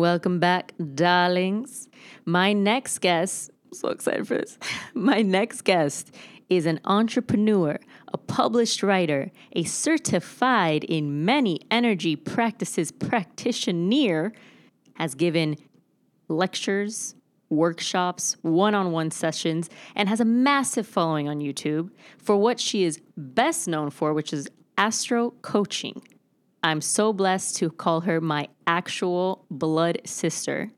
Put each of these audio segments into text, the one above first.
Welcome back, darlings. My next guest, I'm so excited for this. My next guest is an entrepreneur, a published writer, a certified in many energy practices practitioner, has given lectures, workshops, one on one sessions, and has a massive following on YouTube for what she is best known for, which is astro coaching. I'm so blessed to call her my actual blood sister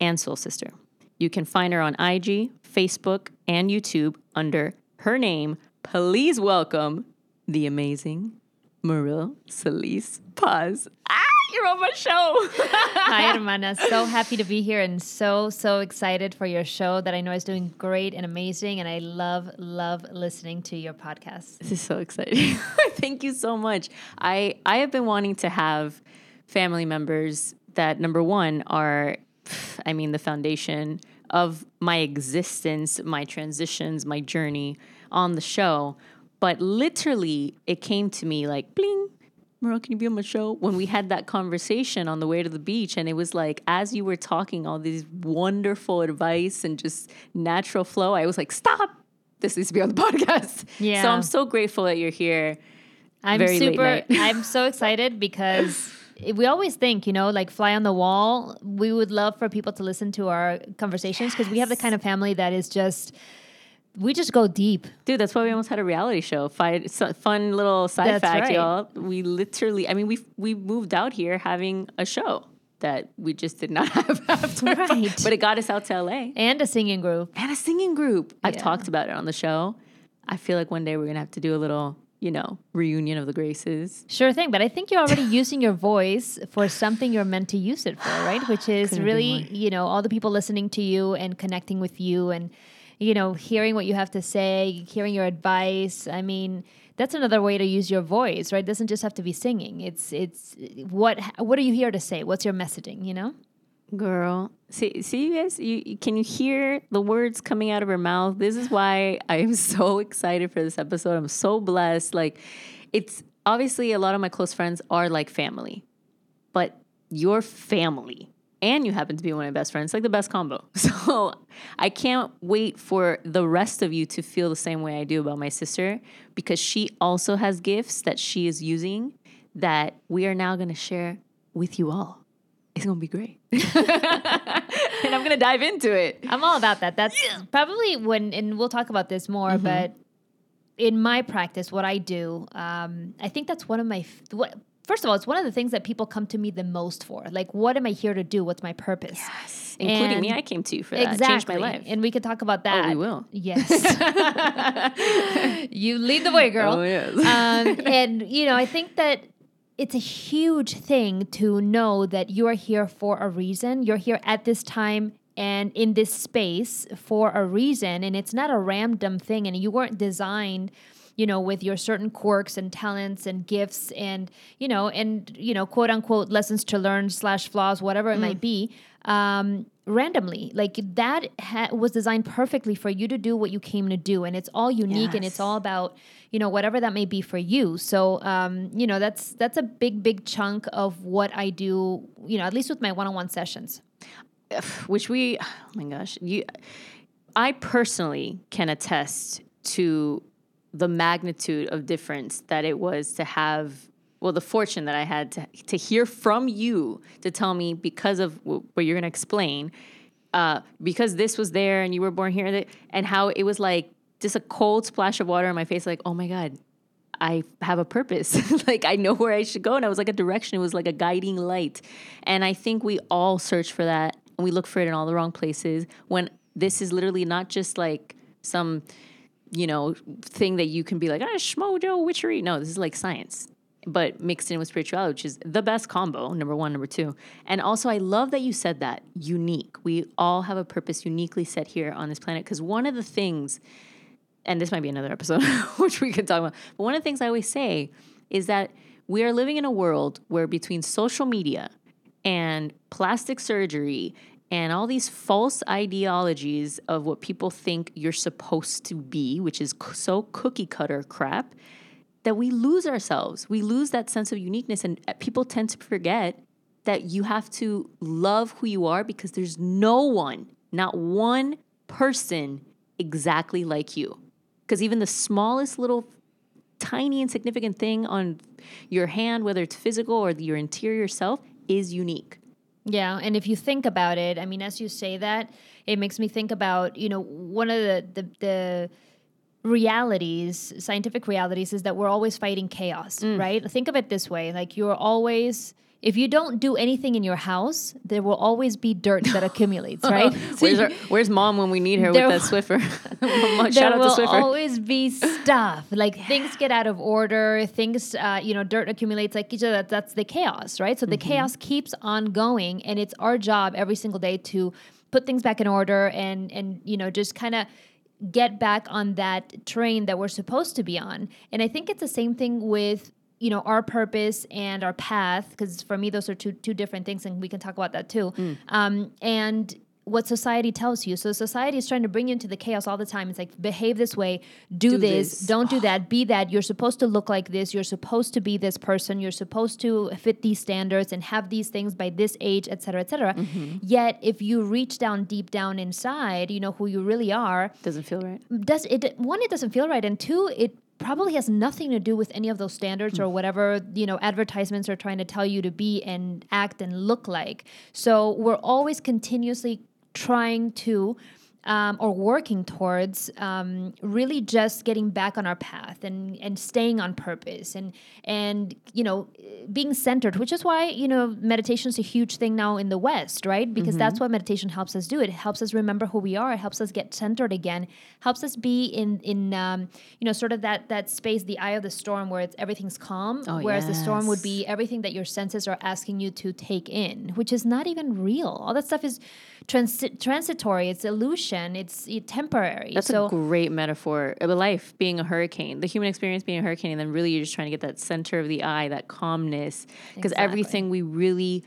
and soul sister. You can find her on IG, Facebook, and YouTube under her name. Please welcome the amazing Maril Celise Paz. Ah, you're on my show. Hi, Hermana. So happy to be here and so, so excited for your show that I know is doing great and amazing. And I love, love listening to your podcast. This is so exciting. Thank you so much. I, I have been wanting to have family members that, number one, are, I mean, the foundation of my existence, my transitions, my journey on the show. But literally, it came to me like, bling, Merle, can you be on my show? When we had that conversation on the way to the beach, and it was like, as you were talking all these wonderful advice and just natural flow, I was like, stop. This needs to be on the podcast. Yeah. So I'm so grateful that you're here. I'm Very super. I'm so excited because we always think, you know, like fly on the wall. We would love for people to listen to our conversations because we have the kind of family that is just, we just go deep. Dude, that's why we almost had a reality show. So- Fun little side That's fact, right. y'all. We literally, I mean, we we moved out here having a show that we just did not have after. Right. But it got us out to LA. And a singing group. and a singing group. I've talked about it on the show. I feel like one day we're gonna have to do a little, you know, reunion of the Graces. Sure thing, but I think you're already using your voice for something you're meant to use it for, right? Which is Couldn't really, you know, all the people listening to you and connecting with you and, you know, hearing what you have to say, hearing your advice. I mean, that's another way to use your voice, right? It doesn't just have to be singing. It's it's what what are you here to say? What's your messaging, you know? Girl, see, see, you guys, you, can you hear the words coming out of her mouth? This is why I am so excited for this episode. I'm so blessed. Like, it's obviously a lot of my close friends are like family, but your family and you happen to be one of my best friends, like the best combo. So I can't wait for the rest of you to feel the same way I do about my sister because she also has gifts that she is using that we are now going to share with you all. It's going to be great. and I'm going to dive into it. I'm all about that. That's probably when, and we'll talk about this more, but in my practice, what I do, um, I think that's one of my, f- what, first of all, it's one of the things that people come to me the most for. Like, what am I here to do? What's my purpose? Yes. Including me, I came to you for that. Exactly. Changed my life. And we could talk about that. we will. Yes. you lead the way, girl. Oh, yes. um, and, you know, I think that it's a huge thing to know that you are here for a reason. You're here at this time and in this space for a reason. And it's not a random thing. And you weren't designed you know with your certain quirks and talents and gifts and you know and you know quote unquote lessons to learn slash flaws whatever it might be um randomly. Like that ha- was designed perfectly for you to do what you came to do and it's all unique and it's all about you know whatever that may be for you. So um you know that's that's a big big chunk of what i do you know at least with my one-on-one sessions. Which we oh my gosh you i personally can attest to the magnitude of difference that it was to have well the fortune that i had to, to hear from you to tell me because of what you're going to explain uh, because this was there and you were born here and how it was like just a cold splash of water on my face like oh my god I have a purpose. like I know where I should go. And I was like a direction. It was like a guiding light. And I think we all search for that and we look for it in all the wrong places when this is literally not just like some, you know, thing that you can be like, ah, schmojo witchery. No, this is like science. But mixed in with spirituality, which is the best combo, number one, number two. And also, I love that you said that unique. We all have a purpose uniquely set here on this planet. Because one of the things and this might be another episode, which we could talk about. But one of the things I always say is that we are living in a world where between social media and plastic surgery and all these false ideologies of what people think you're supposed to be, which is so cookie cutter crap, that we lose ourselves. We lose that sense of uniqueness, and uh, people tend to forget that you have to love who you are because there's no one, not one person exactly like you. Because even the smallest little tiny insignificant thing on your hand, whether it's physical or your interior self, is unique. Yeah, and if you think about it, I mean, as you say that, it makes me think about you know one of the the, the realities, scientific realities, is that we're always fighting chaos, Mm. right? Think of it this way: like you're always. If you don't do anything in your house, there will always be dirt that accumulates, right? So Where's, our, where's mom when we need her There with that Swiffer? there Shout out will to Swiffer. always be stuff like things get out of order things uh, you know dirt accumulates like each other that's the chaos right so the Mm-hmm. chaos keeps on going and it's our job every single day to put things back in order and and you know just kind of get back on that train that we're supposed to be on and i think it's the same thing with you know our purpose and our path because for me those are two two different things and we can talk about that too Mm. um, and what society tells you. So society is trying to bring you into the chaos all the time. It's like behave this way, do, Do this, this. don't do that, be that. You're supposed to look like this. You're supposed to be this person. You're supposed to fit these standards and have these things by this age, et cetera, et cetera. Mm-hmm. Yet if you reach down deep down inside, you know who you really are. Doesn't feel right. Does it? One, it doesn't feel right, and two, it probably has nothing to do with any of those standards or hmm. whatever you know advertisements are trying to tell you to be and act and look like. So we're always continuously trying to um, or working towards um, really just getting back on our path and and staying on purpose and and you know being centered which is why you know meditation is a huge thing now in the west right? Because that's what meditation helps us do. It helps us remember who we are. It helps us get centered again. Helps us be in in um, you know sort of that that space the eye of the storm where it's everything's calm Oh, whereas the storm would be everything that your senses are asking you to take in which is not even real. All that stuff is transi- transitory. It's illusion it's uh, temporary That's so a great metaphor of life being a hurricane, the human experience being a hurricane, and then really you're just trying to get that center of the eye, that calmness, because Exactly. everything we really.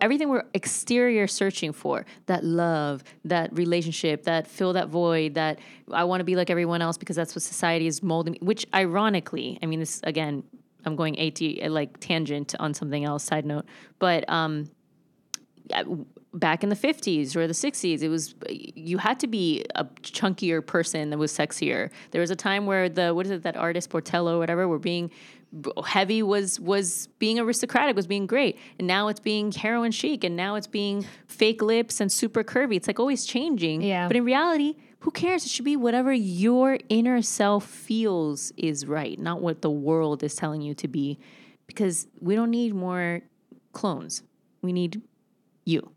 Everything we're exterior searching for, that love, that relationship, that fill that void, that I want to be like everyone else because that's what society is molding me. Which, ironically, I mean, this again, I'm going at like tangent on something else. Side note, but um, back in the 50s or the 60s it was you had to be a chunkier person that was sexier. There was a time where the what is it that artist Botero or whatever were being heavy was was being aristocratic was being great. And now it's being heroin chic and now it's being fake lips and super curvy. It's like always changing. Yeah. but in reality who cares? It should be whatever your inner self feels is right not what the world is telling you to be. Because we don't need more clones. We need you,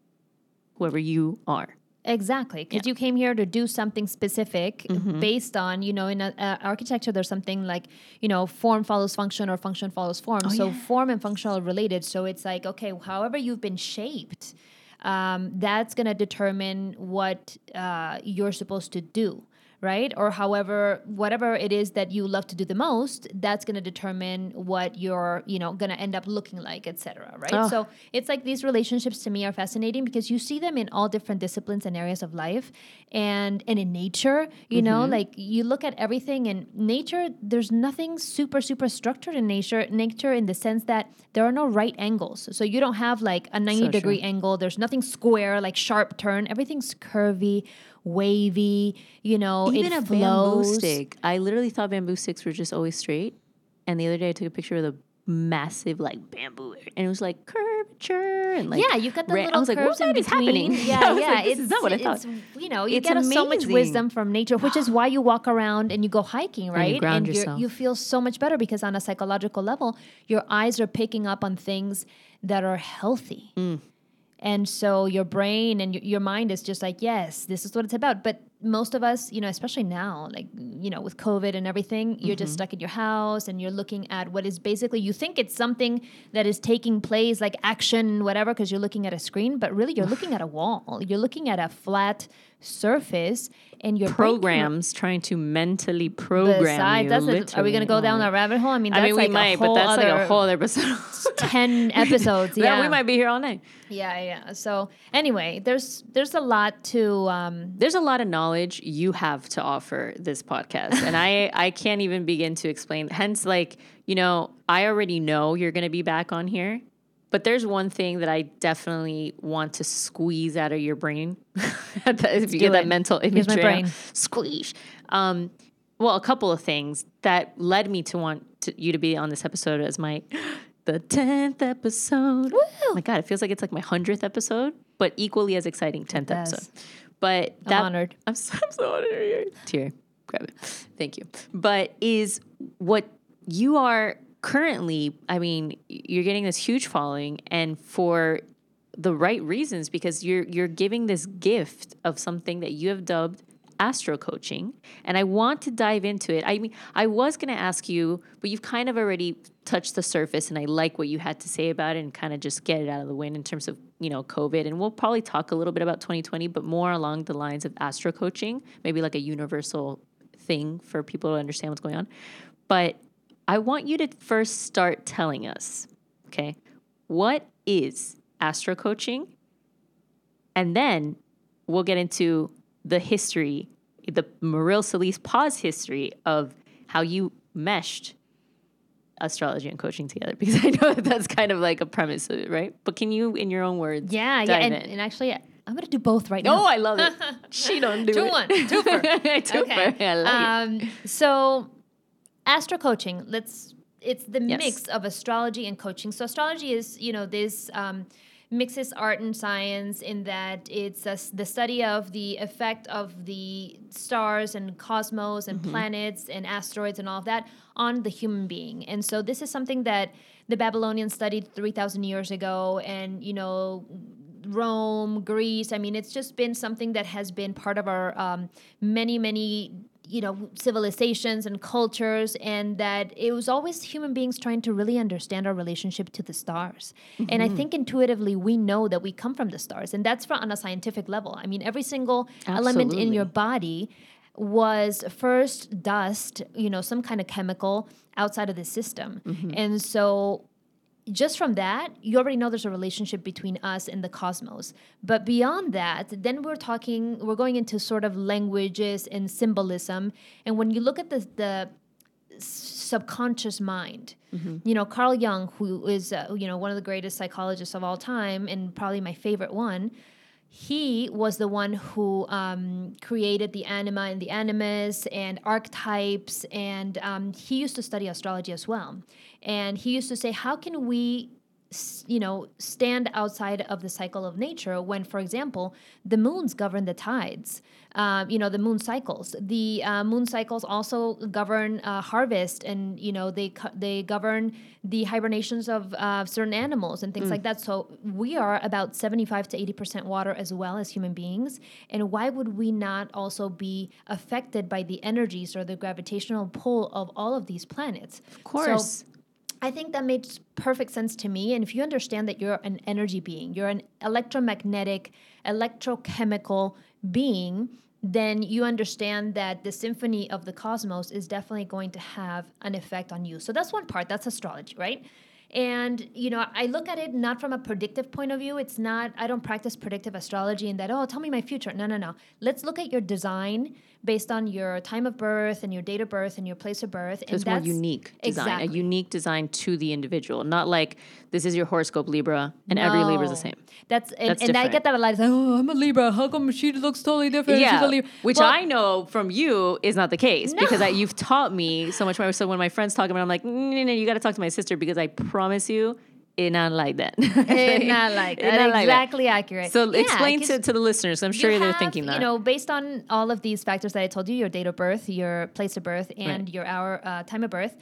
whoever you are. Exactly, because you came here to do something specific Mm-hmm. based on, you know, in a, uh, architecture, there's something like, you know, form follows function or function follows form. Oh, so form and function are related. So it's like, okay, however you've been shaped, um, that's going to determine what uh, you're supposed to do. Right, or however, whatever it is that you love to do the most, that's going to determine what you're, you know, going to end up looking like, etc. Right. Oh. So it's like these relationships to me are fascinating because you see them in all different disciplines and areas of life and and in nature you know Mm-hmm. like you look at everything in nature there's nothing super super structured in nature nature in the sense that there are no right angles so you don't have like a 90 So degree true. angle there's nothing square like sharp turn everything's curvy wavy you know Even a flows. bamboo stick. I literally thought bamboo sticks were just always straight. And the other day I took a picture of the massive like bamboo and it was like curvature and like yeah, you've got the ra- little I was like, curves what in between. happening? Yeah, yeah. like, is not what I thought. it's, You know, you It's get so much wisdom from nature, which is why you walk around and you go hiking, right? and you're- yourself. you feel so much better because on a psychological level, your eyes are picking up on things that are healthy. Mm. And so your brain and your, mind is just like, yes, this is what it's about. But most of us, you know, especially now, like, you know, with COVID and everything, you're Mm-hmm. just stuck in your house and you're looking at what is basically, you think it's something that is taking place, like action, whatever, because you're looking at a screen, but really you're looking at a wall. You're looking at a flat surface and your can programs trying to mentally program Besides, you. that's a, are we going to go down that rabbit hole? I mean, that's I mean, we like might, a but that's like a whole other episode. 10 episodes. yeah, Yeah. we might be here all night. Yeah, yeah. So anyway, there's there's a lot to um There's a lot of knowledge you have to offer this podcast, and I I can't even begin to explain. Hence, like you know, I already know you're going to be back on here, but there's one thing that I definitely want to squeeze out of your brain. if you get that mental image, Here's my brain. squeeze. Um, well, a couple of things that led me to want to, you to be on this episode as my the tenth episode. Oh my god, it feels like it's like my hundredth episode, but equally as exciting tenth does. episode. But that, honored. I'm so, I'm so honored. Tear, grab it. Thank you. But is what you are currently? I mean, you're getting this huge following, and for the right reasons because you're you're giving this gift of something that you have dubbed astro coaching and i want to dive into it i mean i was going to ask you but you've kind of already touched the surface and i like what you had to say about it and kind of just get it out of the wind in terms of you know covid and we'll probably talk a little bit about 2020 but more along the lines of astro coaching maybe like a universal thing for people to understand what's going on but i want you to first start telling us okay what is astro coaching and then we'll get into the history, the Maril Solis Paz history of how you meshed astrology and coaching together. Because I know that that's kind of like a premise of it, right? But can you, in your own words, Yeah, yeah, and, and actually, I'm gonna do both right Oh, now. I love it. she don't do Two it. one, twofer. Twofer. I like it. Um, so, astro coaching. Let's. It's the Yes. mix of astrology and coaching. So, astrology is you know this um, mixes art and science in that it's a the study of the effect of the stars and cosmos and Mm-hmm. planets and asteroids and all of that on the human being. And so, this is something that the Babylonians studied three thousand years ago, and you know Rome, Greece. I mean, it's just been something that has been part of our um, many, many, you know, civilizations and cultures, and that it was always human beings trying to really understand our relationship to the stars. And I mm-hmm. think intuitively we know that we come from the stars, and that's for, on a scientific level. I mean, every single element in your body was first dust, you know, some kind of chemical outside of the system. Mm-hmm. And so just from that, you already know there's a relationship between us and the cosmos. But beyond that, then we're talking, we're going into sort of languages and symbolism. And when you look at the, the subconscious mind, you know, Carl Jung, who is, uh, you know, one of the greatest psychologists of all time and probably my favorite one, he was the one who um, created the anima and the animus and archetypes and um, he used to study astrology as well. And he used to say how can we you know stand outside of the cycle of nature when for example the moons govern the tides um, you know the moon cycles. The uh, moon cycles also govern uh, harvest and you know they co- they govern the hibernations of uh, certain animals and things like that. So we are about 75 to 80 percent water as well as human beings. And why would we not also be affected by the energies or the gravitational pull of all of these planets? Of course. I think that makes perfect sense to me. And if you understand that you're an energy being, you're an electromagnetic, electrochemical being, then you understand that the symphony of the cosmos is definitely going to have an effect on you. So that's one part, that's astrology, right? And, you know, I look at it not from a predictive point of view. It's not, I don't practice predictive astrology and that, oh, tell me my future. No, no, no. Let's look at your design based on your time of birth and your date of birth and your place of birth. So it's more unique design, a unique design to the individual, not like this is your horoscope Libra and every Libra is the same. That's and, That's and I get that a lot. It's like, oh, I'm a Libra. How come she looks totally different? She's Yeah, a Libra. which Well, I know from you is not the case because I, you've taught me so much more. So when my friends talk about, it, I'm like, no, no, no, you got to talk to my sister because I promise you, it not like that. Eh, it's not like It that. not like that. exactly accurate. So Yeah, explain to, to the listeners. I'm sure they're thinking that. You know, based on all of these factors that I told you, your date of birth, your place of birth, and Right. your hour uh, time of birth.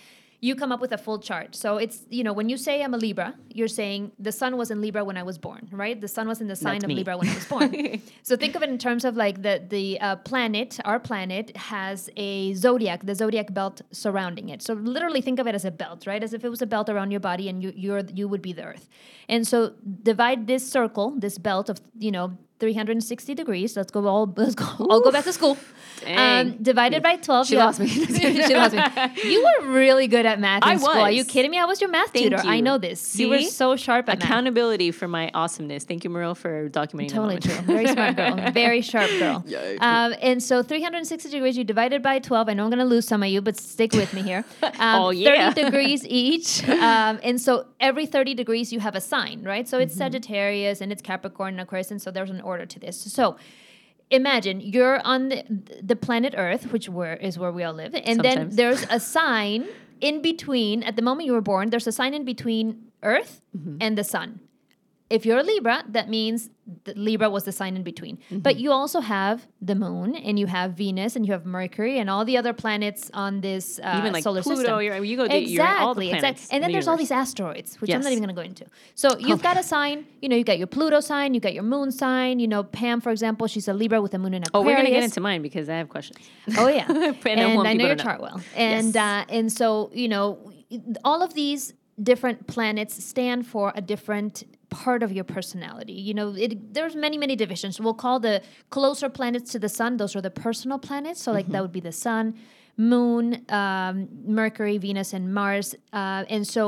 You come up with a full chart. So it's, you know, when you say I'm a Libra, you're saying the sun was in Libra when I was born, right? The sun was in the sign That's of me. Libra when I was born. so think of it in terms of like the the uh, planet, our planet has a zodiac, the zodiac belt surrounding it. So literally think of it as a belt, right? As if it was a belt around your body and you you're you would be the earth. And so divide this circle, this belt of, you know, 360 degrees. Let's go all let's go all go back to school. Um, divided by 12. She you lost me. she lost me. You were really good at math in I school. Are you kidding me? I was your math Thank tutor. I know this. You were so sharp at math. Accountability for my awesomeness. Thank you, Muriel, for documenting Totally true. Very smart girl. Very sharp girl. Um, and so 360 degrees, you divided by 12. I know I'm going to lose some of you, but stick with me here. Um, Oh, yeah. 30 degrees each. Um, and so every 30 degrees, you have a sign, right? So it's Mm-hmm. Sagittarius and it's Capricorn and Aquarius. And so there's an order to this. So imagine you're on the, the planet Earth, which where, is where we all live. And then there's a sign in between, at the moment you were born, there's a sign in between Earth Mm-hmm. and the sun if you're a Libra, that means that Libra was the sign in between. Mm-hmm. But you also have the moon, and you have Venus, and you have Mercury, and all the other planets on this uh, Even like solar Pluto, system. you're, you go, exactly, you're all the planets. exactly. And then the there's all these asteroids, which I'm not even going to go into. So you've got a sign, you know, you got your Pluto sign, you got your moon sign. You know, Pam, for example, she's a Libra with a moon in Aquarius. Oh, we're gonna get into mine because I have questions. Oh yeah, And I and I know your chart well, and Yes. uh, and so you know all of these different planets stand for a different part of your personality. You know, it, there's many many divisions. We'll call the closer planets to the sun; those are the personal planets. So like Mm-hmm. that would be the sun. Moon, um, Mercury, Venus, and Mars. Uh, and so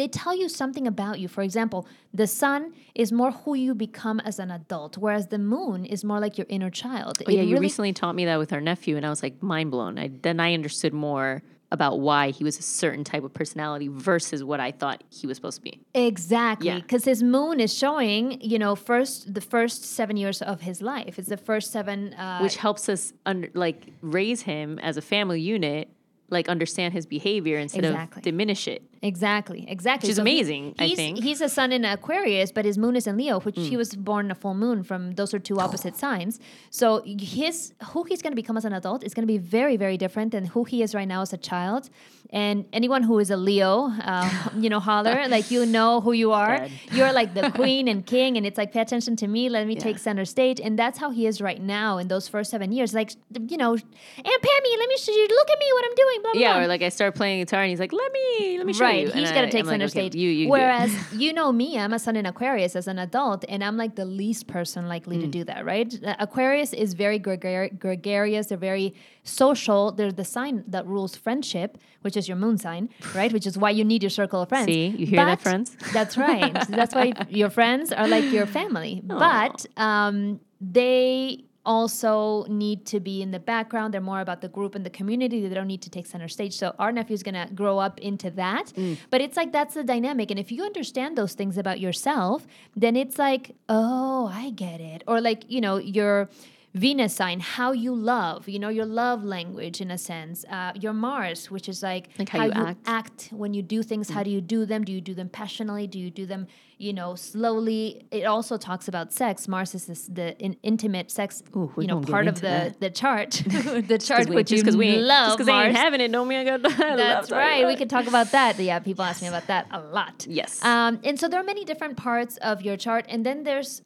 they tell you something about you. For example, the sun is more who you become as an adult, whereas the moon is more like your inner child. Oh, yeah, you recently taught me that with our nephew, and I was like mind blown. I, then I understood more about why he was a certain type of personality versus what I thought he was supposed to be. Exactly, Yeah. because his moon is showing, you know, first the first seven years of his life. It's the first seven. Uh, which helps us under, like raise him as a family unit like understand his behavior instead Exactly. of diminish it exactly, exactly. Which is he- amazing, I he's, think. Mm. he's a sun in Aquarius, but his moon is in Leo, which he was born a full moon. From those are two opposite signs. So his who he's going to become as an adult is going to be very, very different than who he is right now as a child. And anyone who is a Leo, um, you know, holler like you know who you are. Dead. You're like the queen and king, and it's like pay attention to me. Let me take center stage, and that's how he is right now in those first seven years. Like you know, Aunt Pammy, let me show you. Look at me, what I'm doing. Blah blah. yeah blah. or like i start playing guitar and he's like let me let me show Right, you he's got to take I'm like, center okay, stage. you, you. Whereas you know me, I'm a sun in Aquarius as an adult, and I'm like the least person likely Mm. to do that. Right? Aquarius is very gregar- gregarious. They're very social. They're the sign that rules friendship, which is your moon sign, right? Which is why you need your circle of friends. See? You hear that, friends? That's right. that's why your friends are like your family. But um, they also need to be in the background. They're more about the group and the community. They don't need to take center stage. So our nephew's gonna grow up into that. Mm. But it's like that's the dynamic. And if you understand those things about yourself, then it's like, oh, I get it. Or like, you know, your Venus sign, how you love, you know, your love language in a sense. Uh, your Mars, which is like, Like how you act. act when you do things how do you do them? Do you do them passionately? Do you do them you know slowly? It also talks about sex. Mars is this, the in, intimate sex Ooh, you know part of the that. the chart. The chart we, which just you because we love just 'cause they ain't having it don't mean I got that's right. We could talk about that yeah people ask me about that a lot. Yes. um, and so there are many different parts of your chart and then there's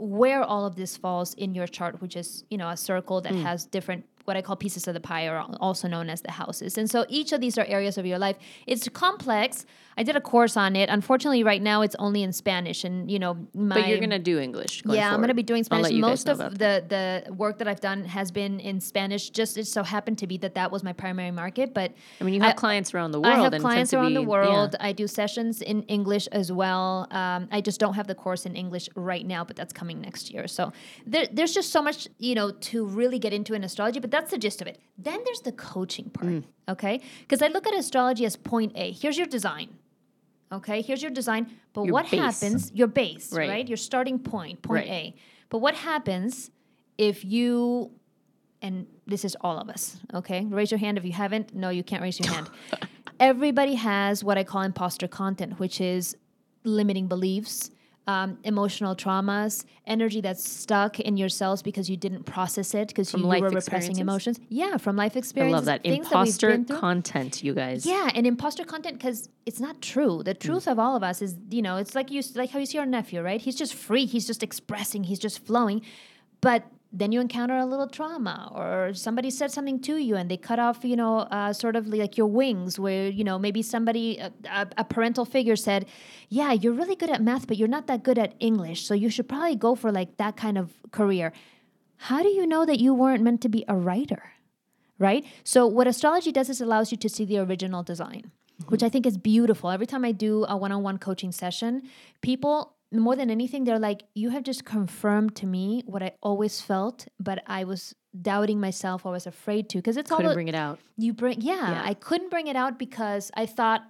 where all of this falls in your chart, which is you know a circle Mm. that has different what I call pieces of the pie, or also known as the houses. And so each of these are areas of your life. It's complex. I did a course on it. Unfortunately, right now it's only in Spanish, and you know my. but you're gonna do English yeah, I'm gonna be doing Spanish. let you guys Most of the the work that I've done has been in Spanish. Just it so happened to be that that was my primary market, but I mean you have I- clients around the world I have and clients around the world. yeah. I do sessions in English as well. Um, I just don't have the course in English right now, but that's coming next year. So there, there's just so much, you know, to really get into in astrology. But that's the gist of it. Then there's the coaching part, Mm. okay? Because I look at astrology as point A. Here's your design. Okay, here's your design. But Your what base. happens? Your base, Right. right? Your starting point, point Right. A. But what happens if you and this is all of us, okay? Raise your hand if you haven't. No, you can't raise your hand. Everybody has what I call imposter content, which is limiting beliefs, um, emotional traumas, energy that's stuck in your cells because you didn't process it because you, you were repressing emotions. Yeah, from life I love that things that imposter content you guys Yeah, and imposter content because it's not true. Mm. The truth of all of us is, you know, it's like you like how you see our nephew, right? He's just free. He's just expressing. He's just flowing. But then you encounter a little trauma or somebody said something to you and they cut off you know uh, sort of like your wings where you know maybe somebody a, a parental figure said yeah you're really good at math but you're not that good at english so you should probably go for like that kind of career. How do you know that you weren't meant to be a writer right? So what astrology does is it allows you to see the original design which i think is beautiful. Every time i do a one-on-one coaching session people more than anything, they're like, you have just confirmed to me what I always felt, but I was doubting myself. I was afraid to because it's Couldn't all bring it out. You bring, yeah, Yeah. I couldn't bring it out because I thought,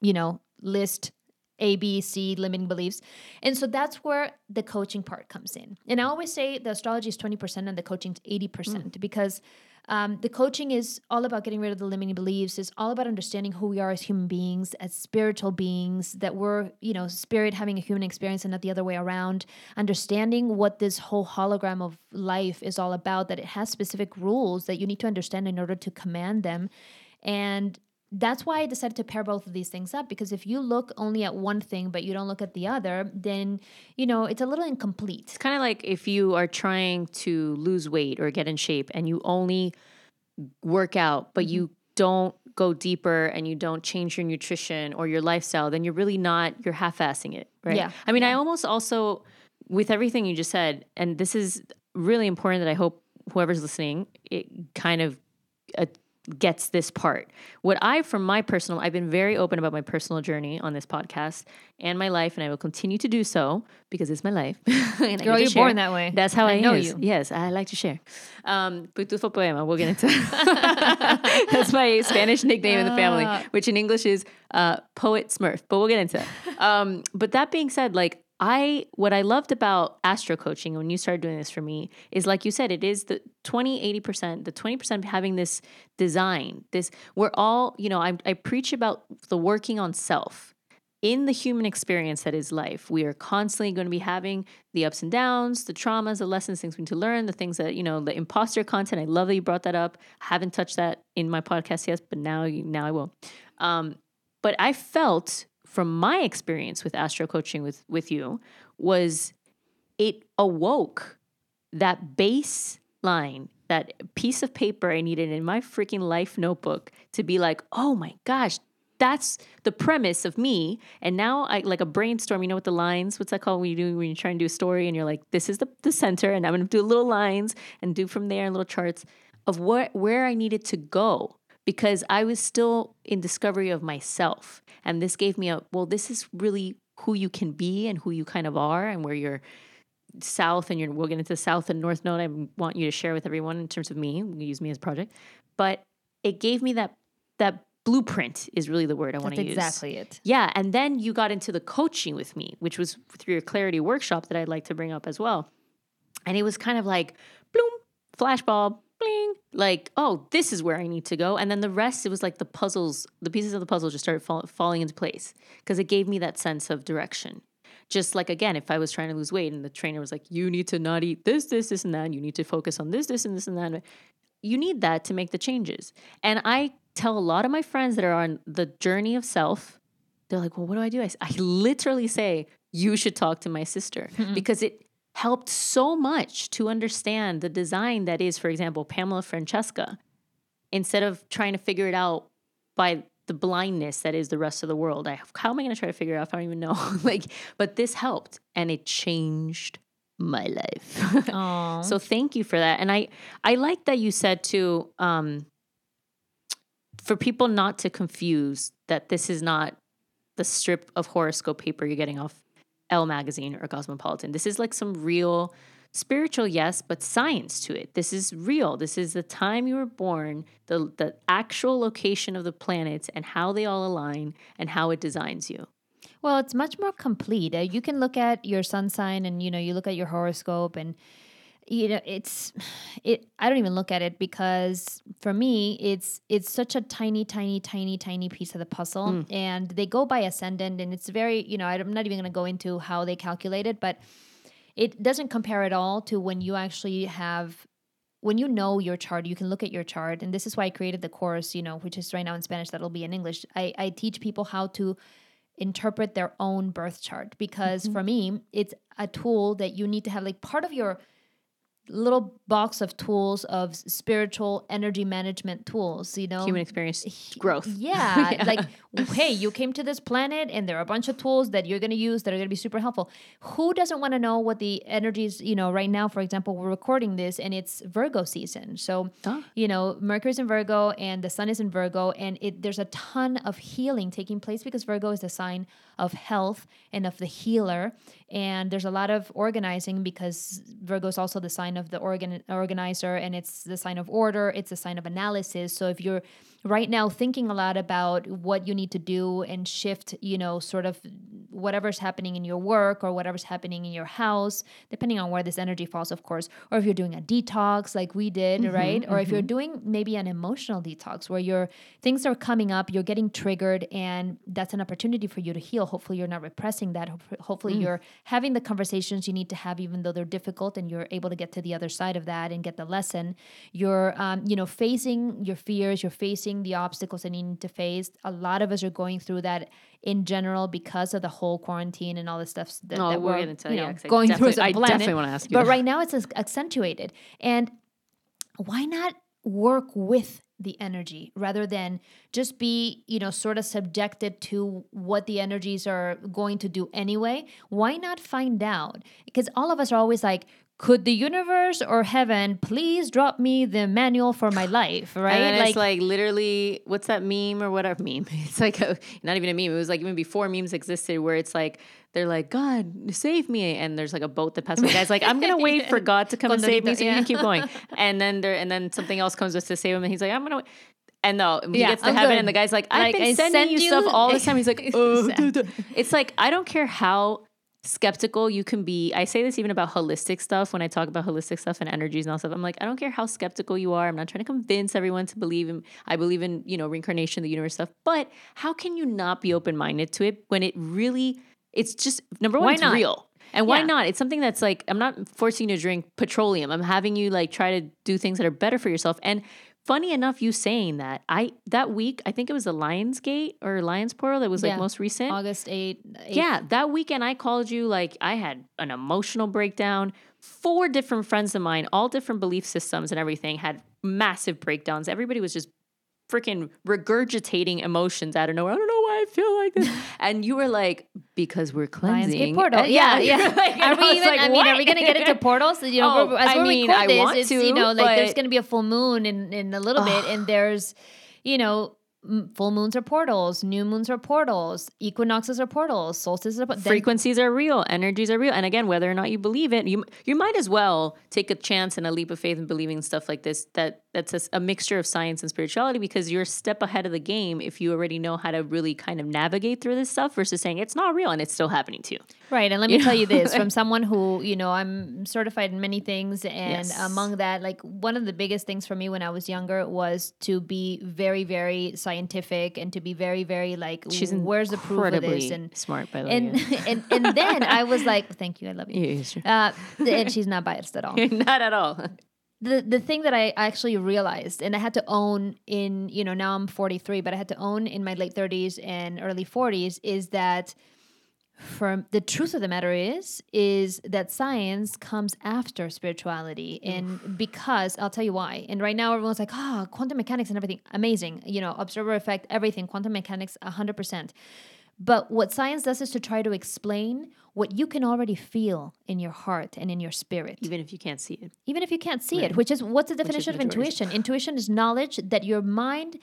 you know, list A, B, C, limiting beliefs, and so that's where the coaching part comes in. And I always say the astrology is twenty percent and the coaching is eighty percent mm. because. Um, the coaching is all about getting rid of the limiting beliefs. It's all about understanding who we are as human beings, as spiritual beings, that we're, you know, spirit having a human experience and not the other way around. Understanding what this whole hologram of life is all about, that it has specific rules that you need to understand in order to command them. And that's why I decided to pair both of these things up because if you look only at one thing but you don't look at the other, then, you know, it's a little incomplete. It's kind of like if you are trying to lose weight or get in shape and you only work out, but you don't go deeper and you don't change your nutrition or your lifestyle, then you're really not, you're half assing it, right? Yeah. I mean, I almost also, with everything you just said, and this is really important that I hope whoever's listening, it kind of uh, gets this part. What I, from my personal, I've been very open about my personal journey on this podcast and my life, and I will continue to do so because it's my life. and Girl, you're share. born that way. That's how I, I know is. you. Yes, I like to share. Um, Pitufo Poema, we'll get into That's my Spanish nickname in the family, Ah. which in English is uh, Poet Smurf, but we'll get into it. Um, but that being said, like, I what I loved about astro coaching when you started doing this for me is like you said it is the 20 80% the 20% having this design this we're all you know I, I preach about the working on self. In the human experience that is life we are constantly going to be having the ups and downs the traumas the lessons things we need to learn the things that you know the imposter content. I love that you brought that up. Haven't touched that in my podcast yet but now now i will. Um, but i felt from my experience with astro coaching with with you was it awoke that baseline that piece of paper i needed in my freaking life notebook to be like oh my gosh that's the premise of me. And now i like a brainstorm you know what the lines what's that called when you do when you're trying to do a story and you're like this is the, the center and i'm to do little lines and do from there little charts of what where i needed to go because i was still in discovery of myself. And this gave me a well this is really who you can be and who you kind of are and where you're south and you're we'll get into the south and north node i want you to share with everyone in terms of me use me as a project. But it gave me that that blueprint is really the word i want to use. exactly it. yeah and then you got into the coaching with me which was through your clarity workshop that i'd like to bring up as well. And it was kind of like bloom flashbulb bling like oh this is where i need to go. And then the rest it was like the puzzles the pieces of the puzzle just started fall, falling into place because it gave me that sense of direction. Just like again if i was trying to lose weight and the trainer was like you need to not eat this this this and that. And you need to focus on this this and this and that. You need that to make the changes. And i tell a lot of my friends that are on the journey of self they're like well what do i do? I, I literally say you should talk to my sister. Because it helped so much to understand the design that is for example pamela francesca instead of trying to figure it out by the blindness that is the rest of the world. I, how am I going to try to figure it out? if I don't even know. like, but this helped and it changed my life. So thank you for that. And I, I like that you said too, um, for people not to confuse that this is not the strip of horoscope paper you're getting off Elle magazine or Cosmopolitan. This is like some real spiritual, yes, but science to it. This is real. This is the time you were born, the the actual location of the planets and how they all align and how it designs you. Well, it's much more complete. Uh, you can look at your sun sign and you know, you look at your horoscope and you know, it's it I don't even look at it because for me it's it's such a tiny tiny tiny tiny piece of the puzzle mm. and they go by ascendant and it's very, you know, I'm not even going to go into how they calculate it, but it doesn't compare at all to when you actually have when you know your chart you can look at your chart and this is why i created the course you know which is right now in spanish that'll be in english. I, I teach people how to interpret their own birth chart because mm-hmm. for me it's a tool that you need to have like part of your little box of tools of spiritual energy management tools, you know. Human experience growth. Yeah, Yeah. like hey, you came to this planet and there are a bunch of tools that you're going to use that are going to be super helpful. Who doesn't want to know what the energies, you know, right now for example, we're recording this and it's Virgo season. So, Ah. you know, Mercury's in Virgo and the sun is in Virgo and it there's a ton of healing taking place because Virgo is the sign of health and of the healer and there's a lot of organizing because Virgo is also the sign of the organ organizer and it's the sign of order, it's a sign of analysis. So if you're right now thinking a lot about what you need to do and shift, you know, sort of whatever's happening in your work or whatever's happening in your house, depending on where this energy falls, of course, or if you're doing a detox like we did, mm-hmm, right? Or if you're mm-hmm. doing maybe an emotional detox where your things are coming up, you're getting triggered, and that's an opportunity for you to heal. Hopefully, you're not repressing that. Hope- Hopefully, mm. you're having the conversations you need to have, even though they're difficult, and you're able to get to the other side of that and get the lesson. You're, um, you know, facing your fears, you're facing the obstacles that you need to face. A lot of us are going through that in general because of the whole quarantine and all the stuff that, Oh, that we're we're gonna tell you know, going through as a definitely- I definitely wanna ask you But right now it's accentuated. And why not work with the energy rather than just be you know sort of subjected to what the energies are going to do anyway why not find out because all of us are always like could the universe or heaven please drop me the manual for my life right And then it's like literally, what's that meme or whatever meme? It's like a, not even a meme. It was like even before memes existed, where it's like they're like, God save me, and there's like a boat that passes. by. The guy's like, I'm gonna wait for God to come and save me, so you can keep going. And then there, and then something else comes just to save him, and he's like, I'm gonna. Wait. And no, he Yeah, gets to I'm heaven, good. and the guy's like, I've Like, been I sending send you you- stuff all this time. He's like, oh, duh. it's like I don't care how skeptical you can be. I say this even about holistic stuff when I talk about holistic stuff and energies and all stuff. I'm like, I don't care how skeptical you are. I'm not trying to convince everyone to believe in I believe in, you know, reincarnation, the universe stuff. But how can you not be open minded to it when it really it's just number one, Why it's not? real. And why Yeah. not? It's something that's like I'm not forcing you to drink petroleum. I'm having you like try to do things that are better for yourself. And funny enough, you saying that I that week I think it was the Lion's Gate or Lions Portal that was like Yeah. most recent. august 8, 8 Yeah, that weekend I called you like I had an emotional breakdown. Four different friends of mine, all different belief systems and everything, had massive breakdowns. Everybody was just freaking regurgitating emotions out of nowhere. I don't know why I feel like this. and you were like, because we're cleansing. Portal. Uh, Yeah, you're yeah. like- are we even? like, I mean, are we gonna get into portals? You know, Oh, as I we mean, record I this, want it's to, you know, like there's gonna be a full moon in in a little bit, and there's, you know. Full moons are portals, new moons are portals, equinoxes are portals, solstices are portals. frequencies are real, energies are real, and again, whether or not you believe it, you you might as well take a chance and a leap of faith in believing stuff like this. That that's a mixture of science and spirituality because you're a step ahead of the game if you already know how to really kind of navigate through this stuff versus saying it's not real and it's still happening to you. Right. And let me tell you this from someone who, you know, I'm certified in many things. And Yes. among that, like one of the biggest things for me when I was younger was to be very, very scientific and to be very, very like, She's where's the proof of this? And, smart, by the way. and, and, and then I was like, thank you. I love you. Yeah. Uh, and she's not biased at all. not at all. the the thing that I actually realized and I had to own in you know now I'm 43 but I had to own in my late 30s and early 40s is that for the truth of the matter is is that science comes after spirituality. And because I'll tell you why. And right now everyone's like ah quantum mechanics and everything. Amazing. You know observer effect everything quantum mechanics 100% but what science does is to try to explain what you can already feel in your heart and in your spirit. Even if you can't see it. even if you can't see it, which is what's the definition of intuition? Intuition is knowledge that your mind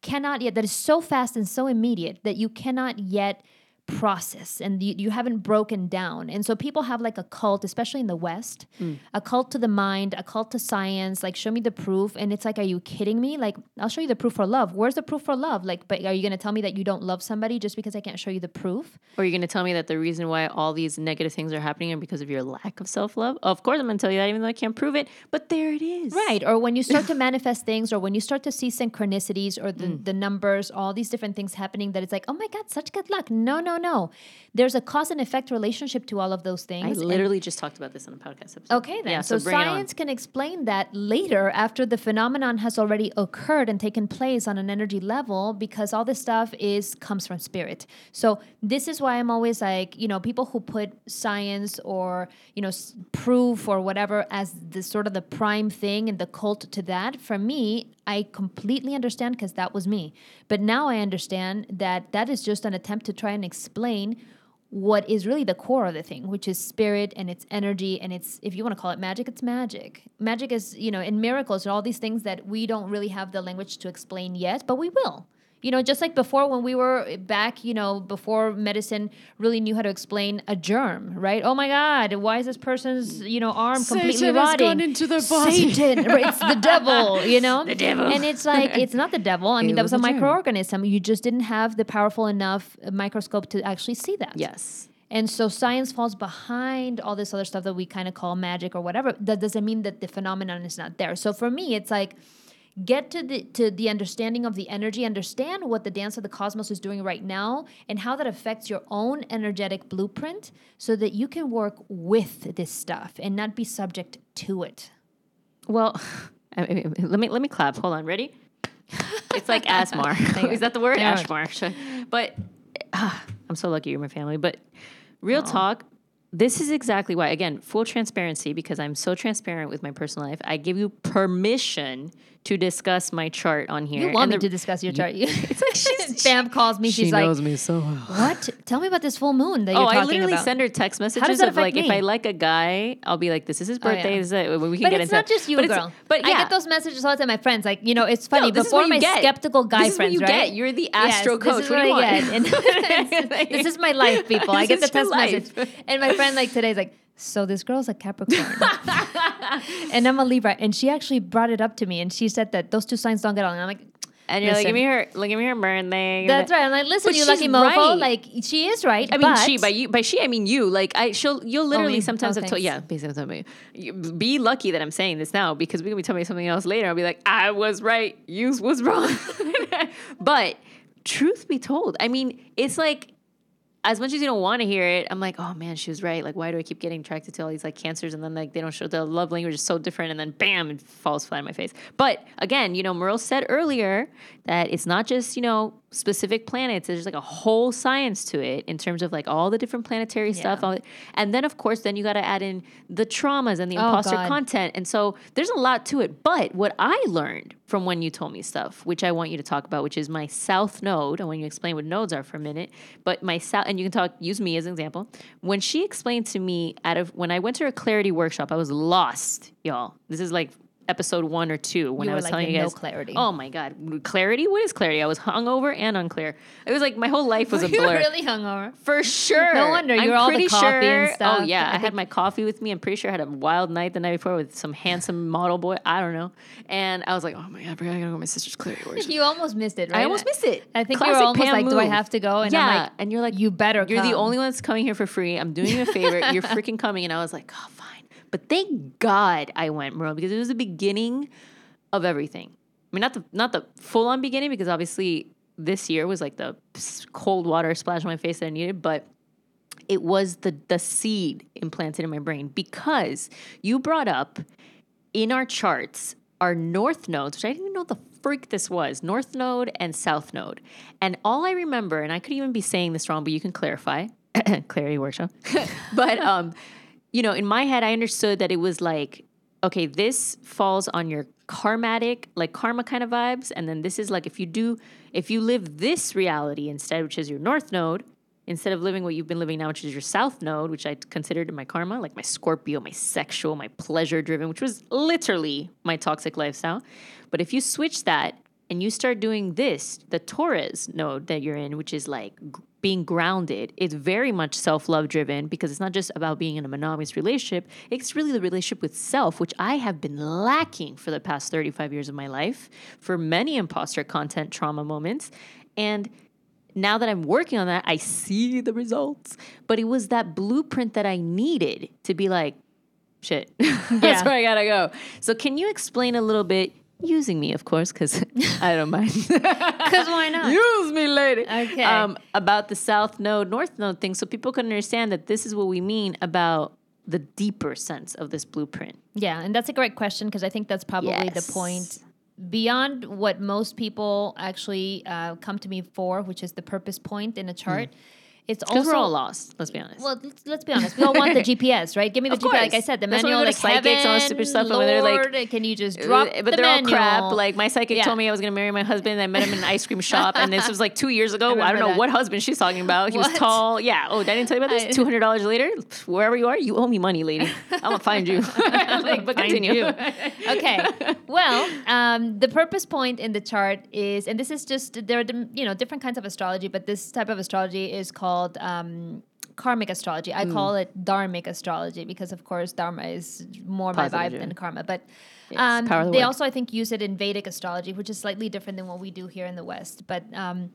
cannot yet, that is so fast and so immediate that you cannot yet process and you, you haven't broken down. And so people have like a cult, especially in the West, mm. a cult to the mind, a cult to science, like show me the proof. And it's like, are you kidding me? Like, I'll show you the proof for love. Where's the proof for love? Like, but are you going to tell me that you don't love somebody just because I can't show you the proof? Or you're going to tell me that the reason why all these negative things are happening are because of your lack of self love? Of course, I'm going to tell you that, even though I can't prove it. But there it is. Right. Or when you start to manifest things, or when you start to see synchronicities or the, mm. the numbers, all these different things happening, that it's like, oh my God, such good luck. No, no, no, no. There's a cause and effect relationship to all of those I things. and- literally just talked about this on a podcast episode. Okay, then. Yeah, so, so, bring it on. science can explain that later after the phenomenon has already occurred and taken place on an energy level because all this stuff is comes from spirit. So this is why I'm always like, you know, people who put science or, you know, s- proof or whatever as the sort of the prime thing and the cult to that, for me, I completely understand because that was me. But now I understand that that is just an attempt to try and explain what is really the core of the thing, which is spirit and its energy and it's if you want to call it magic, it's magic. Magic is, you know, in miracles and all these things that we don't really have the language to explain yet, but we will. You know, just like before when we were back, you know, before medicine really knew how to explain a germ, right? Oh my God, why is this person's, you know, arm completely Satan has rotting? gone into their body. Satan, right, it's the devil, you know? The devil. And it's like, it's not the devil. I mean, that was was a a germ. microorganism. You just didn't have the powerful enough uh, microscope to actually see that. Yes. And so science falls behind all this other stuff that we kind of call magic or whatever. That doesn't mean that the phenomenon is not there. So for me, it's like get to the to the understanding of the energy, understand what the dance of the cosmos is doing right now and how that affects your own energetic blueprint so that you can work with this stuff and not be subject to it. Well, I mean, let me let me clap. Hold on. Ready? It's like Asmar. Is that the word? Yeah. Ashmar. But ah, I'm so lucky you're my family. But real talk, this is exactly why. Again, full transparency because I'm so transparent with my personal life. I give you permission to discuss my chart on here. You want And me the- to discuss your chart. You, It's like she's Bam calls me. She's like, me so well. "What? Tell me about this full moon that Oh, you're talking about. Oh, I literally about." send her text messages that of like affect if? I like a guy, I'll be like, "This is his Oh, yeah. birthday. This is it. We can But get it's into not it." just you, but it's- girl. But I get those messages all the time. My friends, like, you know, it's funny. No, this is Before what you my get. skeptical guy This is what friends, you right? get. You're the Yes, astro this coach. is What do you I get. This is my life, people. I get the is text life. message, and my friend like today is like, "So this girl's a Capricorn, and I'm a Libra," and she actually brought it up to me, and she said that those two signs don't get along. And I'm like. And you're like, give me her, like, give me her birthday. That's right. I'm like, listen, But you lucky mofo. right. Like, she is right. I mean, she by you by she I mean you. Like I, she'll you'll oh, literally me. sometimes Oh, have told yeah, basically tell me. Be lucky that I'm saying this now because we can be telling me something else later. I'll be like, I was right, you was wrong. but truth be told, I mean, it's like as much as you don't want to hear it, I'm like, oh man, she was right. Like, why do I keep getting attracted to all these like cancers and then like they don't show the love language is so different and then bam, it falls flat in my face. But again, you know, Merle said earlier that it's not just you know specific planets. There's like a whole science to it in terms of like all the different planetary stuff. Yeah. All, and then of course, then you got to add in the traumas and the Oh, imposter God. content. And so there's a lot to it. But what I learned from when you told me stuff, which I want you to talk about, which is my south node. I want you to explain what nodes are for a minute. But my south, and you can talk, use me as an example. When she explained to me out of when I went to her clarity workshop, I was lost, y'all. This is like episode one or two when You I was like, telling in you no guys. clarity. Oh my god, clarity! What is clarity? I was hungover and unclear. It was like my whole life was a blur. really hungover. For sure. No wonder, you're all the pretty coffee and sure, oh, stuff. Oh yeah, I I, had my coffee with me. I'm pretty sure I had a wild night the night before with some handsome model boy. I don't know. And I was like, oh my god, I gotta go to my sister's clarity workshop. You almost missed it, right? I almost missed it. I think you were Classic almost Pam like, do I move. have to go? And yeah, I'm like, and you're like, you better You're the only one that's coming here for free. I'm doing you a favor. you're freaking coming. And I was like, oh fine. But thank God I went, Merle, because it was the beginning of everything. I mean, not the not the full on beginning, because obviously this year was like the cold water splash on my face that I needed, but it was the the seed implanted in my brain because you brought up in our charts our north nodes, which I didn't even know the freak this was, north node and south node. And all I remember, and I could even be saying this wrong, but you can clarify, clarity workshop. but um, you know, in my head, I understood that it was like, okay, this falls on your karmatic, like karma kind of vibes, and then this is like if you do, if you live this reality instead, which is your north node, instead of living what you've been living now, which is your south node, which I considered my karma, like my Scorpio, my sexual, my pleasure driven, which was literally my toxic lifestyle. But if you switch that and you start doing this, the Taurus node that you're in, which is like being grounded, it's very much self love driven because it's not just about being in a monogamous relationship. It's really the relationship with self, which I have been lacking for the past 35 years of my life for many imposter content trauma moments. And now that I'm working on that, I see the results. But it was that blueprint that I needed to be like, shit, that's Yeah. where I gotta go. So, can you explain a little bit, using me, of course, because I don't mind. Because why not? Use me, lady. Okay. Um, about the south node, north node thing, so people can understand that this is what we mean about the deeper sense of this blueprint. Yeah, and that's a great question because I think that's probably Yes. the point beyond what most people actually uh, come to me for, which is the purpose point in a chart. It's also we're all lost. Let's be honest. well. Let's, let's be honest. We all want the GPS, right? Give me the GPS. Like I said, the That's manual, like psychics all this stupid stuff, when they're like, can you just drop Uh, but the they're all crap. Like my psychic Yeah. told me I was going to marry my husband. I met him in an ice cream shop, and this was like two years ago. I, don't know that. what husband she's talking about. He was tall. Yeah. Oh, I didn't tell you about this. Two hundred dollars later, wherever you are, you owe me money, lady. I'm gonna find you. like, but continue. okay. Well, um, the purpose point in the chart is, and this is just there are you know different kinds of astrology, but this type of astrology is called um, karmic astrology. I call it dharmic astrology because, of course, dharma is more my vibe than karma. But um, they word. also, I think, use it in Vedic astrology, which is slightly different than what we do here in the West. But um,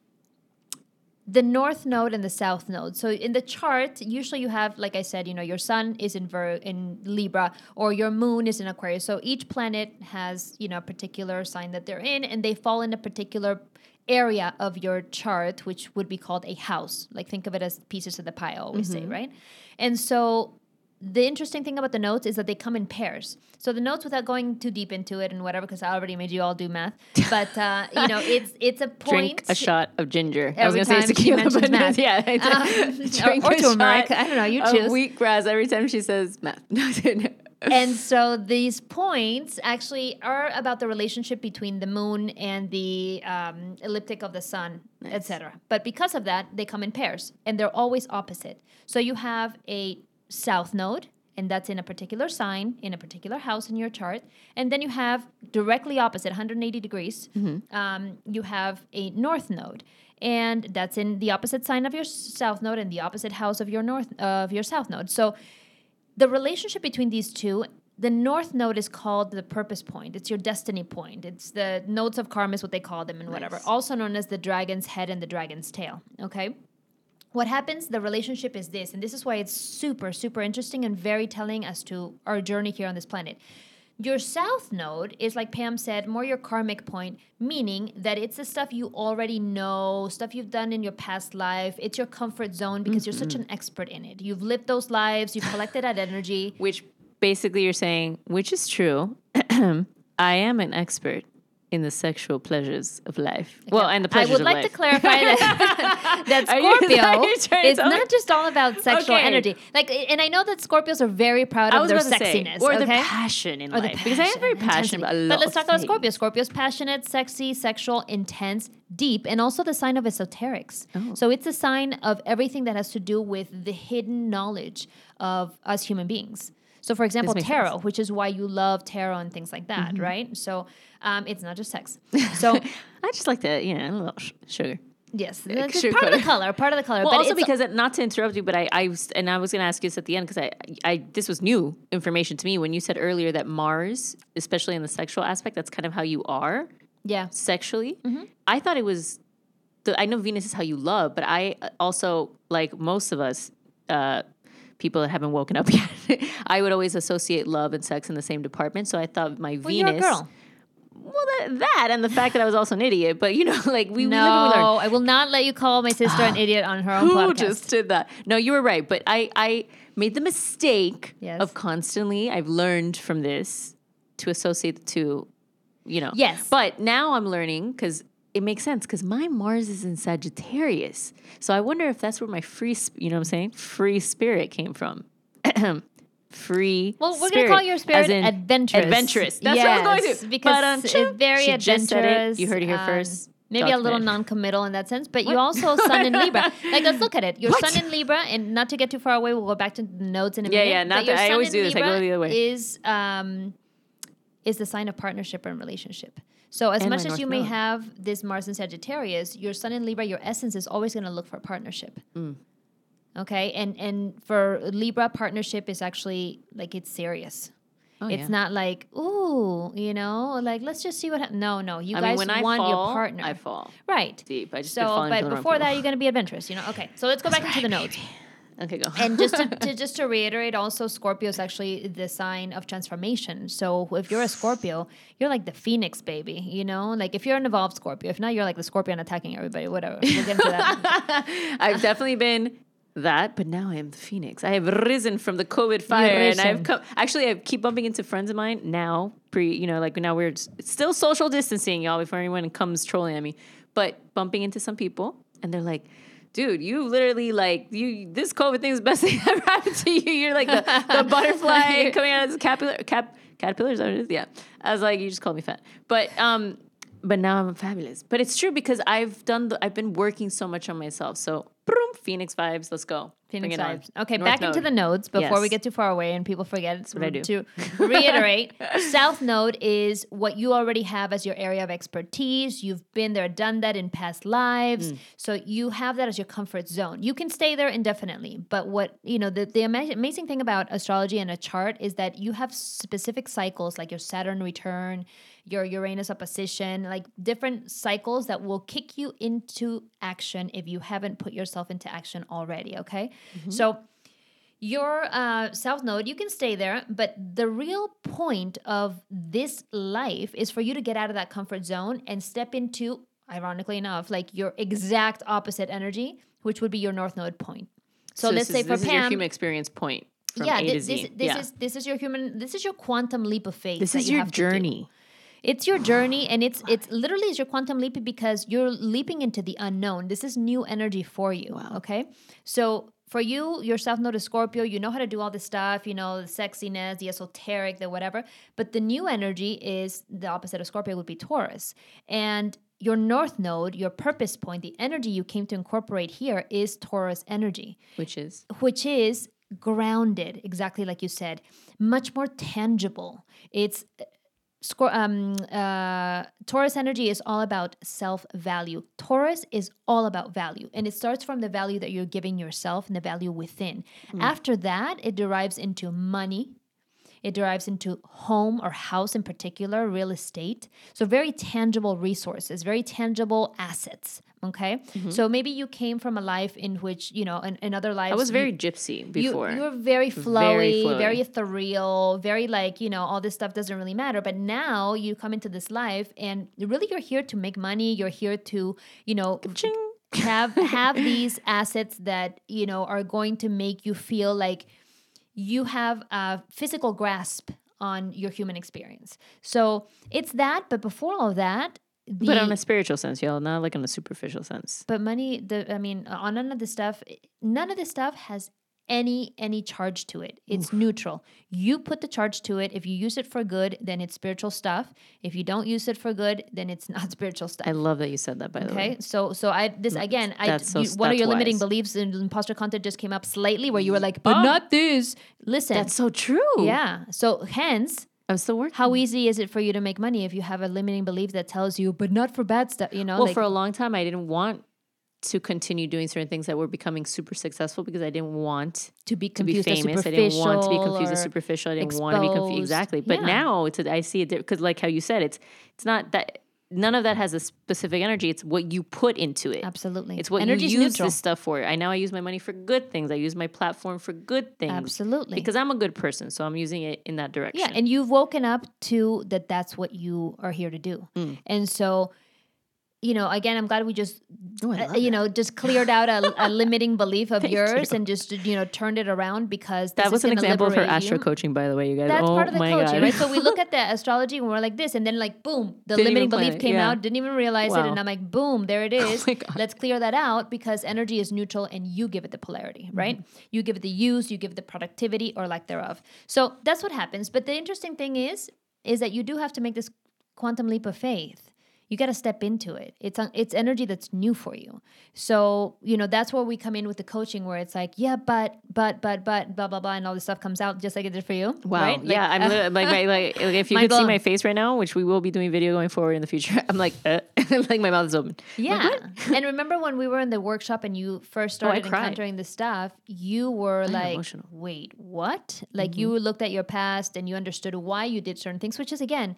the north node and the south node. So in the chart, usually you have, like I said, you know, your sun is in Vir- in Libra or your moon is in Aquarius. So each planet has, you know, a particular sign that they're in, and they fall in a particular area of your chart, which would be called a house. Like think of it as pieces of the pie, I always say, right? And so the interesting thing about the nodes is that they come in pairs. So the nodes, without going too deep into it and whatever, because I already made you all do math, but uh, you know, it's it's a point. Drink a shot of ginger. I was gonna say time she tequila, but math. yeah, I Um, did. or- Drink or a turmeric. I don't know, you choose. Wheatgrass every time she says math. and so these points actually are about the relationship between the moon and the um, ecliptic of the sun, etc. But because of that, they come in pairs and they're always opposite. So you have a south node, and that's in a particular sign in a particular house in your chart, and then you have directly opposite, 180 degrees. Um, you have a north node. And that's in the opposite sign of your south node and the opposite house of your north of your south node. So the relationship between these two the north node is called the purpose point. It's your destiny point. It's the nodes of karma is what they call them and whatever. Nice. also known as the dragon's head and the dragon's tail okay? What happens the relationship is this and this is why it's super super interesting and very telling as to our journey here on this planet your south node is like pam said more your karmic point meaning that it's the stuff you already know stuff you've done in your past life. It's your comfort zone because you're such mm-hmm. an expert in it. You've lived those lives you've collected that energy. Which basically you're saying, which is true. I am an expert in the sexual pleasures of life. Well, and the pleasures. I would like life. to clarify that, that Are you- are Scorpio you is not just all about sexual Okay. energy. Like, and I know that Scorpios are very proud of their to say, sexiness, or okay? the passion in Or life, because I am very passion, passionate about a lot. But let's talk about. Scorpio. Scorpio's passionate, sexy, sexual, intense, deep, and also the sign of esoterics. Oh. So it's a sign of everything that has to do with the hidden knowledge of us human beings. So, for example, tarot, sense. Mm-hmm. which is why you love tarot and things like that, right? So, um, it's not just sex. So, I just like to, you know, a little sh- sugar. yes, sugar part of the color. Part of the color. Well, but also because it, not to interrupt you, but I, I was, and I was going to ask you this at the end because I, I, this was new information to me when you said earlier that Mars, especially in the sexual aspect, that's kind of how you are yeah, sexually. Mm-hmm. I thought it was, the, I know Venus is how you love, but I also like most of us. Uh, People that haven't woken up yet, I would always associate love and sex in the same department. So I thought my well, you're Venus, girl. well, that, that and the fact that I was also an idiot. But you know, like we, no, we. I will not let you call my sister an idiot on her own Who podcast. just did that? No, you were right. But I, I made the mistake Yes. of constantly, I've learned from this to associate the two, you know. Yes. But now I'm learning because it makes sense because my Mars is in Sagittarius. So I wonder if that's where my free, sp- you know what I'm saying? Free spirit came from. free Well, we're gonna call your spirit adventurous. Adventurous. That's what I was going Yes, to. because Ba-dum, it's very She adventurous. it. You heard it here um, first. Maybe a little non-committal in that sense, but you also sun in Libra. Like, let's look at it. Your What? sun in Libra, and not to get too far away, we'll go back to the nodes in a Yeah, minute. yeah, yeah. not that- I always do this. I go the other way. Is um, is the sign of partnership and relationship. So as And much as you North may have this Mars in Sagittarius, your Sun in Libra, your essence is always going to look for partnership. Mm. Okay, and and for Libra, partnership is actually like it's serious. Oh, it's yeah. not like ooh, you know, like let's just see what. hap No, no, you I guys mean, want fall, your partner, I fall right? deep. I just So, but before that, you're going to be adventurous, you know. Okay, so let's go back into the nodes. Okay, go. and just to, to just to reiterate, also Scorpio is actually the sign of transformation. So if you're a Scorpio, you're like the phoenix baby, you know. Like if you're an evolved Scorpio, if not, you're like the scorpion attacking everybody. Whatever. We'll get into that. I've definitely been that, but now I am the phoenix. I have risen from the COVID fire, and I've come. Actually, I keep bumping into friends of mine now. Pre, you know, like now we're still social distancing, y'all. Before anyone comes trolling at me, but bumping into some people, and they're like. Dude, you literally like you. This COVID thing is the best thing that ever happened to you. You're like the, the butterfly coming out of this caterpillar. Cap, caterpillar is that what it is? Yeah. I was like, you just called me fat, but um, but now I'm fabulous. But it's true because I've done the, I've been working so much on myself. So, boom, Phoenix vibes. Let's go. Phoenix it on. vibes. Okay, North back into the nodes before we get too far away and people forget. It's what I do. To reiterate, South Node is what you already have as your area of expertise. You've been there, done that in past lives. Mm. So you have that as your comfort zone. You can stay there indefinitely. But what, you know, the, the ama- amazing thing about astrology and a chart is that you have specific cycles like your Saturn return, your Uranus opposition, like different cycles that will kick you into action if you haven't put yourself into action already. Okay. So, your uh, south node, you can stay there, but the real point of this life is for you to get out of that comfort zone and step into, ironically enough, like your exact opposite energy, which would be your north node point. So, let's this say is, for this is your Pam, human experience point from yeah, A thi- to this, Z. this yeah. is this is your human, this is your quantum leap of faith. this is you your journey. It's your journey, and it's it's literally is your quantum leap because you're leaping into the unknown. This is new energy for you. Okay, so for you, yourself South Node Scorpio. You know how to do all this stuff. You know the sexiness, the esoteric, the whatever. But the new energy is the opposite of Scorpio would be Taurus, and your North Node, your purpose point, the energy you came to incorporate here is Taurus energy Which is which is grounded, exactly like you said, much more tangible. It's um, uh, Taurus energy is all about self value. Taurus is all about value, and it starts from the value that you're giving yourself and the value within. After that, it derives into money. It derives into home or house in particular, real estate. So, very tangible resources, very tangible assets. Okay. Mm-hmm. So, maybe you came from a life in which, you know, in, in other lives, I was you- very gypsy before. you, you were very flowy, flowy. very, ethereal, very like, you know, all this stuff doesn't really matter. But now you come into this life and really you're here to make money. You're here to, you know, have have these assets that, you know, are going to make you feel like you have a physical grasp on your human experience. So it's that, but before all of that, the, but on a spiritual sense, y'all, not like on a superficial sense. but money, the I mean, on none of the stuff, none of this stuff has any any charge to it. It's neutral. You put the charge to it. If you use it for good, then it's spiritual stuff. If you don't use it for good, then it's not spiritual stuff. I love that you said that. By the way, Okay, so so I this mm, again, I so- you, one of your limiting wise. beliefs in imposter content just came up slightly where you were mm. like, but oh. not this. Listen, that's so true. yeah. So hence, I'm still working. how easy is it for you to make money if you have a limiting belief that tells you, but not for bad stuff? You know, well, like, for a long time, I didn't want to continue doing certain things that were becoming super successful because I didn't want to be to be famous. I didn't want to be confused as superficial. I didn't want to be confused. exposed. Exactly. But Yeah. now it's I see it because, like how you said, it's it's not that none of that has a specific energy. It's what you put into it. Absolutely. It's what Energy's you use neutral. this stuff for. I now I use my money for good things. I use my platform for good things. Absolutely. Because I'm a good person, so I'm using it in that direction. Yeah, and you've woken up to that that's what you are here to do. Mm. And so, you know, again, I'm glad we just, Oh, uh, love you know, just cleared out a, a limiting belief of yours you. and just, you know, turned it around because this that was is an gonna example of her liberate astro you. coaching, by the way, you guys. That's oh part of the coaching, God. right? So we look at the astrology and we're like this, and then like boom, the Didn't limiting belief it, came yeah. out. Didn't even realize it, and I'm like, boom, there it is. my God. Let's clear that out because energy is neutral, and you give it the polarity, Mm-hmm. right? You give it the use, you give it the productivity or lack thereof. So that's what happens. But the interesting thing is, is that you do have to make this quantum leap of faith. You got to step into it. It's it's energy that's new for you. So you know that's where we come in with the coaching, where it's like, yeah, but, but, but, but, blah, blah, blah, and all this stuff comes out just like it did for you. Wow. Right? Like, yeah. I'm uh, like, my, like, like, if you could see my face right now, which we will be doing video going forward in the future, I'm like, uh, like my mouth is open. I'm like, Yeah. and remember when we were in the workshop and you first Oh, started cried. encountering this stuff, you were like, emotional. Mm-hmm. wait, what? Like you looked at your past and you understood why you did certain things, which is again,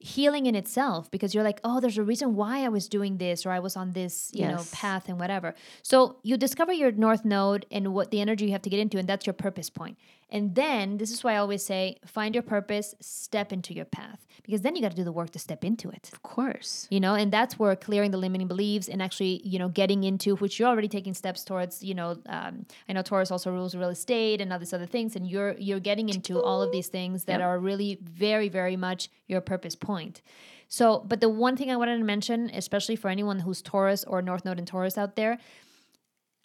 healing in itself because you're like, oh, there's a reason why I was doing this or I was on this, you know, path and whatever. So you discover your north node and what the energy you have to get into, and that's your purpose point. And then this is why I always say, find your purpose, step into your path, because then you got to do the work to step into it. Of course. You know, and that's where clearing the limiting beliefs and actually, you know, getting into which you're already taking steps towards. You know, um, I know Taurus also rules real estate and all these other things, and you're you're getting into all of these things that Yep. are really very very much your purpose point. So, but the one thing I wanted to mention, especially for anyone who's Taurus or North Node in Taurus out there,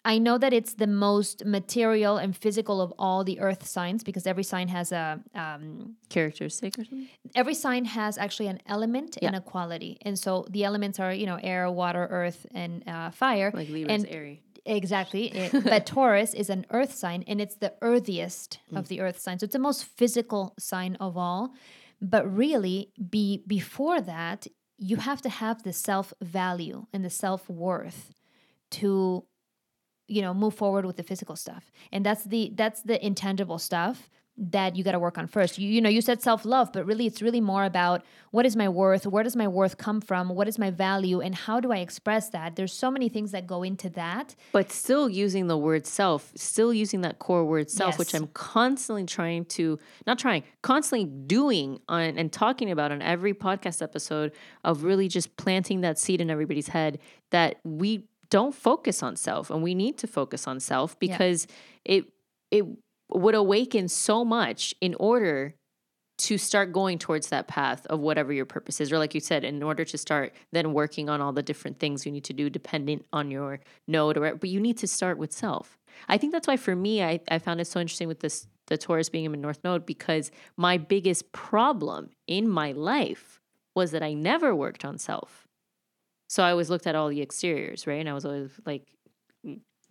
I know that it's the most material and physical of all the Earth signs because every sign has a um, Characteristic or something? every sign has actually an element and a quality, and so the elements are you know air, water, earth, and uh, fire. Like Libra's and airy. Exactly. It- but Taurus is an earth sign and it's the earthiest of the earth signs. So it's the most physical sign of all. But really, be before that, you have to have the self value and the self worth to you know move forward with the physical stuff. And that's the that's the intangible stuff that you got to work on first. You, you know you said self-love but really it's really more about what is my worth where does my worth come from what is my value and how do i express that? There's so many things that go into that. But still using the word self, still using that core word self, which I'm constantly trying to, not trying, constantly doing on and talking about on every podcast episode of really just planting that seed in everybody's head that we don't focus on self and we need to focus on self because it it would awaken so much in order to start going towards that path of whatever your purpose is. Or like you said in order to start then working on all the different things you need to do dependent on your node or but you need to start with self. I think that's why for me i, I found it so interesting with this the taurus being in my north node because my biggest problem in my life was that i never worked on self so i always looked at all the exteriors right and i was always like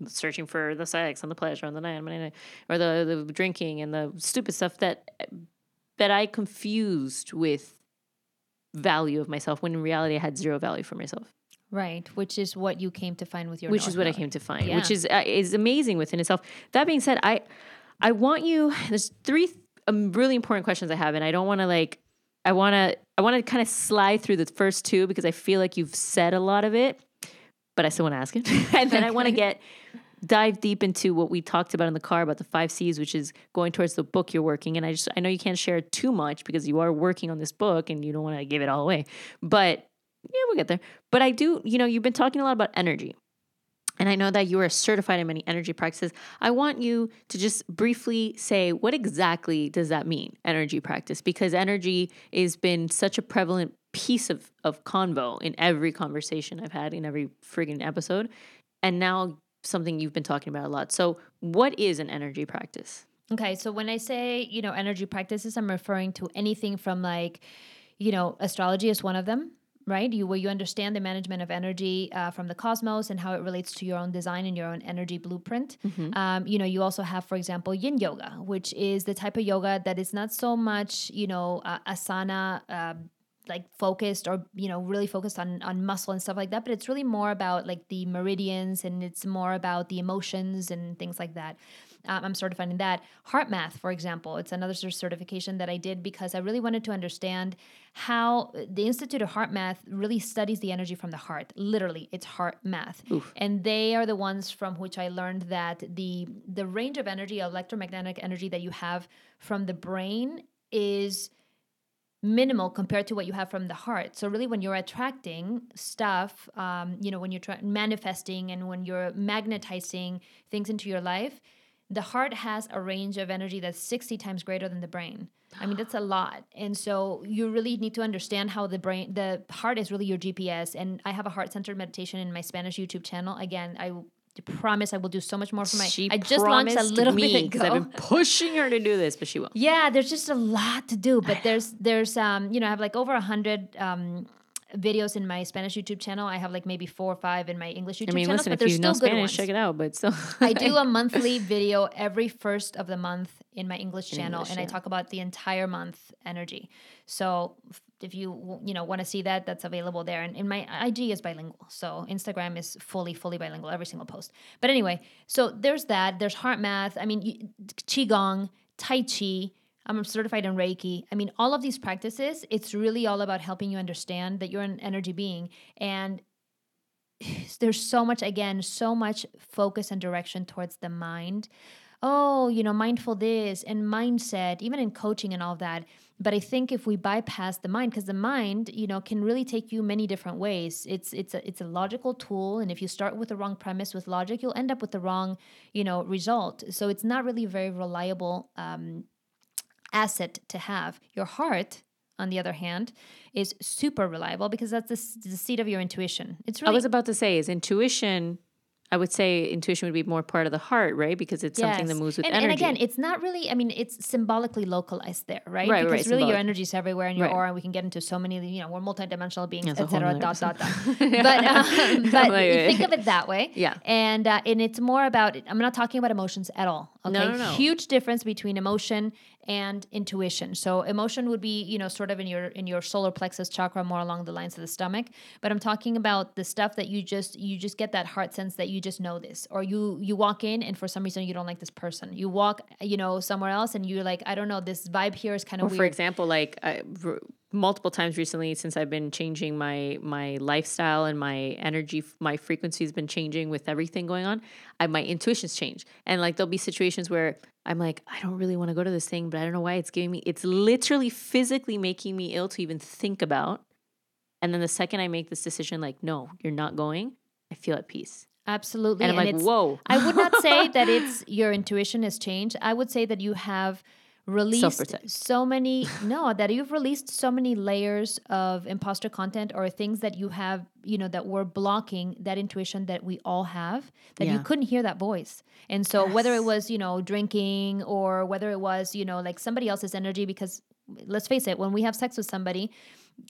searching for the sex and the pleasure and the night or the, the drinking and the stupid stuff that that I confused with value of myself when in reality I had zero value for myself, right which is what you came to find with your which North is what I came to find, Yeah. which is uh, is amazing within itself. That being said, I I want you. There's three um, really important questions I have, and I don't want to like. I want to I want to kind of slide through the first two because I feel like you've said a lot of it, but I still want to ask it, and then I want to get dive deep into what we talked about in the car about the five C's, which is going towards the book you're working. And I just I know you can't share too much because you are working on this book and you don't want to give it all away. But yeah, we'll get there. But I do, you know, you've been talking a lot about energy. And I know that you are certified in many energy practices. I want you to just briefly say what exactly does that mean, energy practice? Because energy has been such a prevalent piece of, of convo in every conversation I've had in every friggin' episode. And now something you've been talking about a lot. So, what is an energy practice? Okay, so when I say, you know, energy practices, I'm referring to anything from like, you know, astrology is one of them, right? You where you understand the management of energy uh, from the cosmos and how it relates to your own design and your own energy blueprint. Um, you know, you also have, for example, Yin Yoga, which is the type of yoga that is not so much, you know, uh, asana. Uh, like focused or you know really focused on on muscle and stuff like that but it's really more about like the meridians and it's more about the emotions and things like that um, i'm certified in that. Heart math for example it's another cer- certification that i did because i really wanted to understand how the institute of heart math really studies the energy from the heart literally it's heart math. And they are the ones from which i learned that the the range of energy electromagnetic energy that you have from the brain is minimal compared to what you have from the heart. So really, when you're attracting stuff, um, you know, when you're try- manifesting and when you're magnetizing things into your life, the heart has a range of energy that's 60 times greater than the brain. I mean, that's a lot. And so you really need to understand how the brain, the heart is really your GPS. And I have a heart centered meditation in my Spanish YouTube channel. Again, I promise I will do so much more for my. She I just launched a little me bit ago. I've been pushing her to do this, but she won't. Yeah, there's just a lot to do, but there's there's um you know I have like over a hundred um videos in my Spanish YouTube channel. I have like maybe four or five in my English YouTube I mean, channel, listen, but if there's you still know good Spanish, ones. check it out. But still, I do a monthly video every first of the month in my English channel, English, and I talk about the entire month energy. So if you you know want to see that, that's available there. And, and my IG is bilingual, so Instagram is fully fully bilingual, every single post. But anyway, so there's that. There's heart math. I mean, you, qigong, tai chi. I'm certified in Reiki. I mean, all of these practices, it's really all about helping you understand that you're an energy being. And there's so much, again, so much focus and direction towards the mind. Oh, you know, mindful this and mindset, even in coaching and all of that. But I think if we bypass the mind, because the mind, you know, can really take you many different ways. It's it's a it's a logical tool, and if you start with the wrong premise with logic, you'll end up with the wrong, you know, result. So it's not really very reliable um, asset to have. Your heart, on the other hand, is super reliable because that's the, the seat of your intuition. It's really I was about to say is intuition I would say intuition would be more part of the heart, right? Because it's something that moves with and, energy. And again, it's not really. I mean, it's symbolically localized there, right? Right, because right, really symbolic. your energy is everywhere in your Right. aura. and We can get into so many. You know, we're multidimensional beings, That's a whole etc. Dot dot dot. But um, but Like, you think of it that way. Yeah. And uh, and it's more about. I'm not talking about emotions at all. Okay. No, no, no. Huge difference between emotion and intuition. So emotion would be you know sort of in your in your solar plexus chakra, more along the lines of the stomach. But I'm talking about the stuff that you just you just get that heart sense that you just know this, or you you walk in and for some reason you don't like this person. You walk you know somewhere else and you're like I don't know this vibe here is kind of for example, like I, multiple times recently, since I've been changing my my lifestyle and my energy, my frequency has been changing with everything going on. I, my intuitions change, and like there'll be situations where I'm like, I don't really want to go to this thing, but I don't know why it's giving me. It's literally physically making me ill to even think about. And then the second I make this decision, like, no, you're not going, I feel at peace, Absolutely. and I'm like, it's, whoa. I would not say that it's your intuition has changed. I would say that you have released so many no that you've released so many layers of imposter content or things that you have you know that were blocking that intuition that we all have that you couldn't hear that voice. And so whether it was you know drinking or whether it was you know like somebody else's energy because let's face it when we have sex with somebody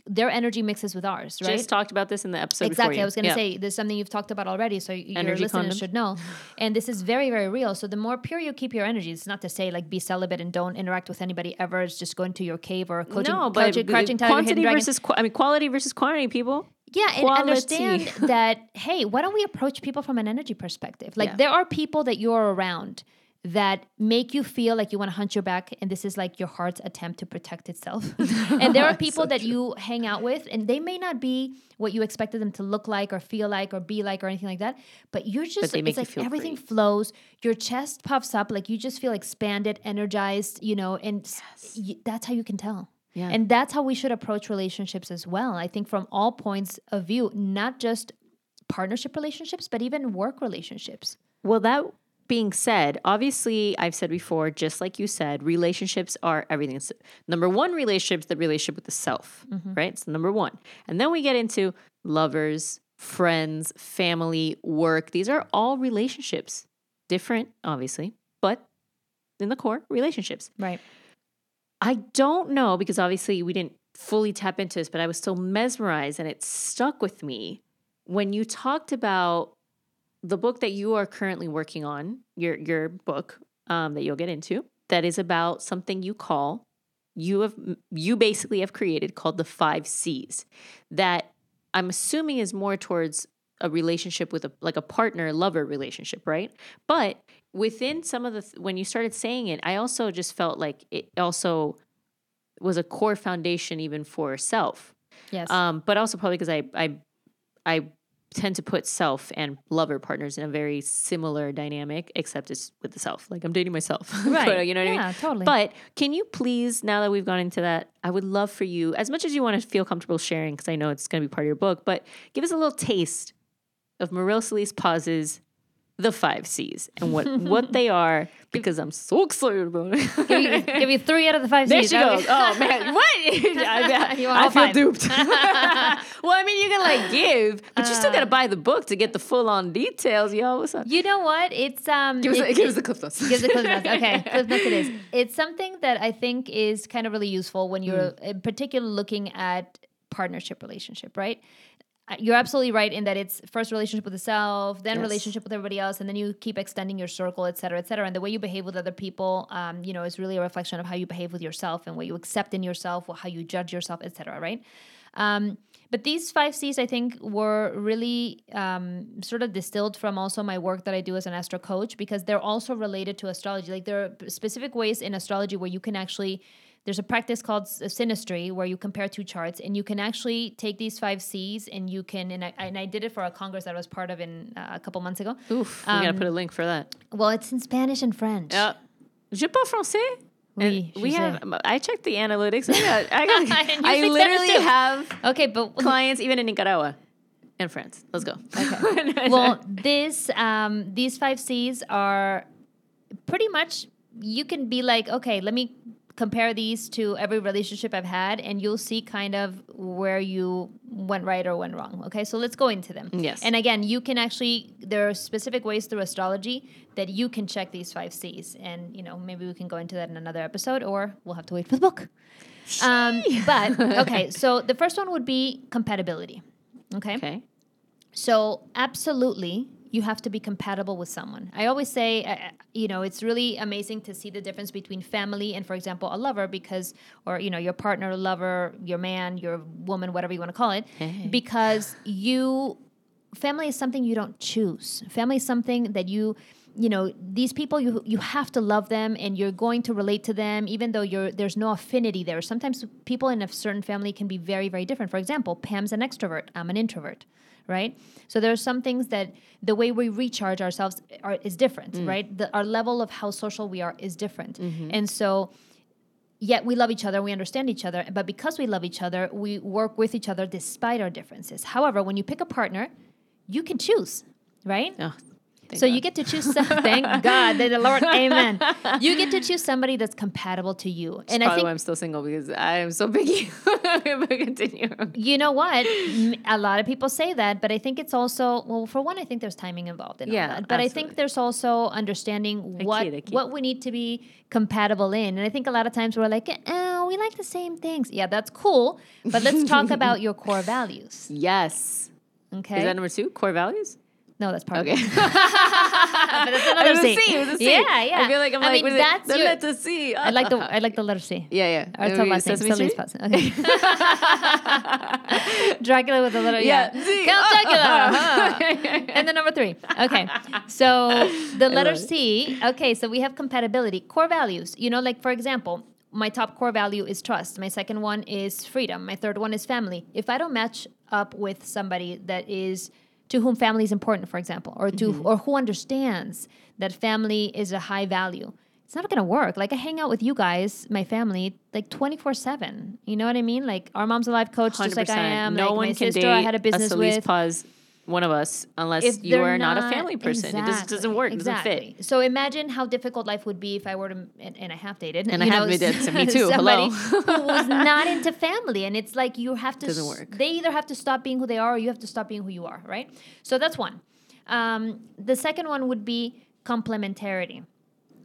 their energy mixes with ours right Just talked about this in the episode. Exactly. I was going to Yeah. say there's something you've talked about already, so y- your Energy listeners condoms. should know. And this is very, very real. So the more pure you keep your energy, it's not to say like be celibate and don't interact with anybody ever. It's just go into your cave or coaching, no, but coaching, hidden quantity versus qu- I mean quality versus quantity, people. Yeah, and Quality. understand that, hey, why don't we approach people from an energy perspective? Like, Yeah. there are people that you're around that make you feel like you want to hunt your back, and this is like your heart's attempt to protect itself. and there are people that you hang out with, and they may not be what you expected them to look like, or feel like, or be like, or anything like that. But you're just, make it's like everything great. flows, your chest puffs up, like you just feel expanded, energized, you know, and s- y- that's how you can tell. Yeah. And that's how we should approach relationships as well. I think from all points of view, not just partnership relationships, but even work relationships. Well, that being said, obviously, I've said before, just like you said, relationships are everything. It's, number one relationship is the relationship with the self, mm-hmm. right? It's number one. And then we get into lovers, friends, family, work. These are all relationships. Different, obviously, but in the core, relationships. Right. I don't know because obviously we didn't fully tap into this, but I was still mesmerized and it stuck with me when you talked about the book that you are currently working on, your your book um, that you'll get into, that is about something you call you have you basically have created called the five C's that I'm assuming is more towards a relationship with a like a partner lover relationship, right? But within some of the when you started saying it, I also just felt like it also was a core foundation even for self. Yes. Um, but also probably because I I I tend to put self and lover partners in a very similar dynamic, except it's with the self. Like I'm dating myself. right. you know what I mean? Yeah, totally. But can you please, now that we've gone into that, I would love for you, as much as you want to feel comfortable sharing, because I know it's going to be part of your book, but give us a little taste of Maril Solis Paz's The Five C's and what, what they are, because I'm so excited about it. give, you, give you three out of the five There C's. she goes. Oh man, what? I, want I feel five. duped. well, I mean, you can like give, but you still Uh. got to buy the book to get the full on details, yo. What's up? You know what? It's um. Give us, it- give us the clip notes. Gives the cliff notes. Okay, cliff notes it is. It's something that I think is kind of really useful when you're Mm. in particular looking at partnership relationship, right? You're absolutely right in that it's first relationship with the self, then Yes. relationship with everybody else, and then you keep extending your circle, et cetera, et cetera. And the way you behave with other people, um, you know, is really a reflection of how you behave with yourself and what you accept in yourself, or how you judge yourself, et cetera, right? Um, But these five C's, I think, were really um, sort of distilled from also my work that I do as an astro coach because they're also related to astrology. Like there are specific ways in astrology where you can actually there's a practice called synastry where you compare two charts and you can actually take these five C's and you can and I, and I did it for a congress that I was part of in uh, a couple months ago. Oof, we gotta put a link for that. Well, it's in Spanish and French. Yeah. Je parle français. Oui, we have. I checked the analytics. I got. I, got, I literally have Okay, but clients even in Nicaragua and France. Let's go. Okay. well, this um, these five C's are pretty much you can be like, okay, let me compare these to every relationship I've had, and you'll see kind of where you went right or went wrong. Okay, so let's go into them. Yes. And again, you can actually there are specific ways through astrology that you can check these five C's, and you know maybe we can go into that in another episode, or we'll have to wait for the book. Um, but okay, so the first one would be compatibility. Okay. okay. So, absolutely, you have to be compatible with someone. I always say, uh, you know, it's really amazing to see the difference between family and, for example, a lover, because, or, you know, your partner, lover, your man, your woman, whatever you want to call it, because you, family is something you don't choose. Family is something that you, you know these people you you have to love them and you're going to relate to them even though you're there's no affinity there sometimes people in a certain family can be very very different for example pam's an extrovert i'm an introvert right? So there are some things that the way we recharge ourselves are, is different mm. right? The, our level of how social we are is different. Mm-hmm. And so yet we love each other we understand each other but because we love each other we work with each other despite our differences. However when you pick a partner you can choose right? Oh, thank so God. you get to choose some, thank God, the Lord, amen. You get to choose somebody that's compatible to you. That's and I think why I'm still single because I am so picky. but continue. you know what? A lot of people say that, but I think it's also well. For one, I think there's timing involved in all Yeah, that. But I think there's also understanding what kid, I kid. what we need to be compatible in. And I think a lot of times we're like, oh, we like the same things. Yeah, that's cool. But let's talk about your core values. Yes. Okay. Is that number two? Core values? No, that's part Okay. of it. but that's It another a C. C. It was a C. Yeah, yeah. I feel like I'm I like, mean, that's it? The your- letter C. I like the I like the letter C. Yeah, yeah. Or it's a last name. Sesame Sesame Street? Street. Okay. Dracula with a letter. Yeah. Yeah, Z. Count oh, Dracula. huh. and then number three. Okay. So the letter. C. Okay. So we have compatibility. Core values. You know, like for example, my top core value is trust. My second one is freedom. My third one is family. If I don't match up with somebody that is to whom family is important, for example, or to Mm-hmm. or who understands that family is a high value, it's not gonna work. Like I hang out with you guys, my family, like twenty four seven. You know what I mean? Like our mom's a life coach, just like I am. No like one my can sister, date I had a business Solis with. Paz, one of us, unless If you are not, a family person. It just doesn't work. It doesn't exactly. fit. So imagine how difficult life would be if I were to, and, and I have dated, And I you have dated, so me too. Hello. who was not into family, and it's like you have to. Doesn't work. They either have to stop being who they are, or you have to stop being who you are. Right. So that's one. Um, the second one would be complementarity.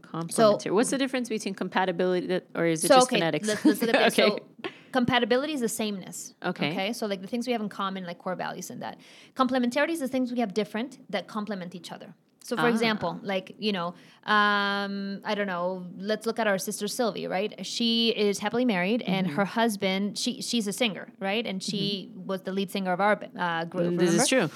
Complementary. What's the difference between compatibility or is it so just okay, phonetics? let's, let's look at this. okay. So compatibility is the sameness. Okay. Okay. So like the things we have in common, like core values and that. Complementarity is the things we have different that complement each other. So for Ah. example, like you know, um, I don't know. Let's look at our sister Sylvie, right? She is happily married, and Mm-hmm. her husband, she she's a singer, right? And she was the lead singer of our uh, group. this is true.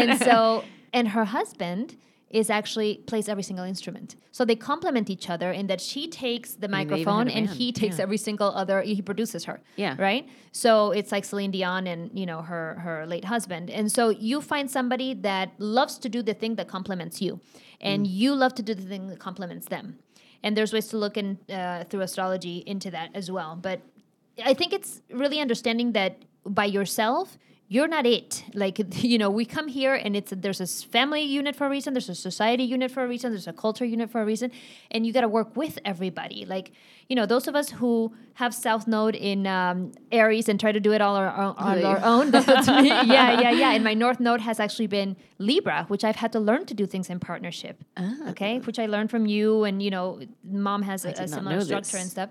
and so and her husband is actually plays every single instrument. So they complement each other in that she takes the mean, microphone and he takes yeah. every single other he produces her Yeah. right? So it's like celine dion and you know her her late husband. And so you find somebody that loves to do the thing that complements you. And Mm. you love to do the thing that complements them. And there's ways to look in uh, through astrology into that as well. But I think it's really understanding that by yourself, you're not it. Like you know, we come here and it's there's a family unit for a reason, there's a society unit for a reason, there's a culture unit for a reason, and you got to work with everybody. Like you know, those of us who have South Node in um, Aries and try to do it all our, on, on our own. That's me. Yeah, yeah, yeah. And my North Node has actually been Libra, which I've had to learn to do things in partnership. Okay, which I learned from you, and you know, Mom has a, Ah. did a not similar structure this. and stuff.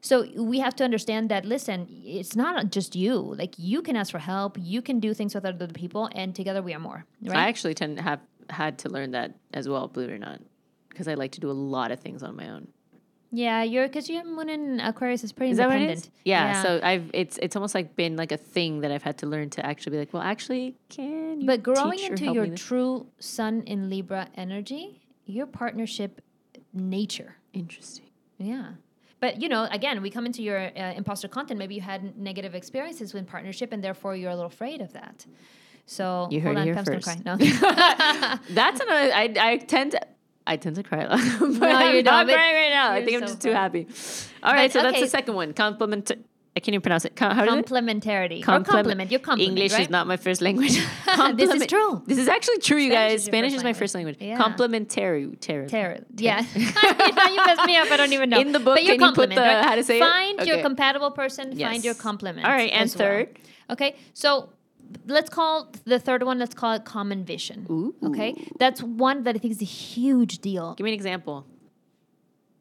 So we have to understand that listen, it's not just you. Like you can ask for help, you can do things with other people, and together we are more. Right? I actually tend to have had to learn that as well, believe it or not, because I like to do a lot of things on my own. Yeah, you're because your moon in Aquarius is pretty Is that what it independent. is? Yeah, So I've it's it's almost like been like a thing that I've had to learn to actually be like, well, actually, can you but growing into your true Sun in Libra energy, your partnership nature. interesting. Yeah. But you know, again, we come into your uh, imposter content. Maybe you had negative experiences with partnership, and therefore you're a little afraid of that. So You hold heard it on, here Pam's gonna first. cry. No. That's another. I I tend to. I tend to cry a lot. but No, I'm not but crying right now. I think I'm just too happy. All right, so that's the second one. Compliment. I can't even pronounce it. How? Complementarity. or Compliment- compliment. Your compliment. English right? is not my first language. This is true. This is actually true, you guys. is Spanish is my language. first language. Yeah. Complementary. Terror. Tarot. Yeah. now you messed me up. I don't even know. In the book, but can you put the- right? how to say it? Find your Okay. compatible person. Yes. Find your complement. All right, and as well. third? Okay, so let's call the third one. Let's call it common vision. Ooh. Okay, that's one that I think is a huge deal. Give me an example.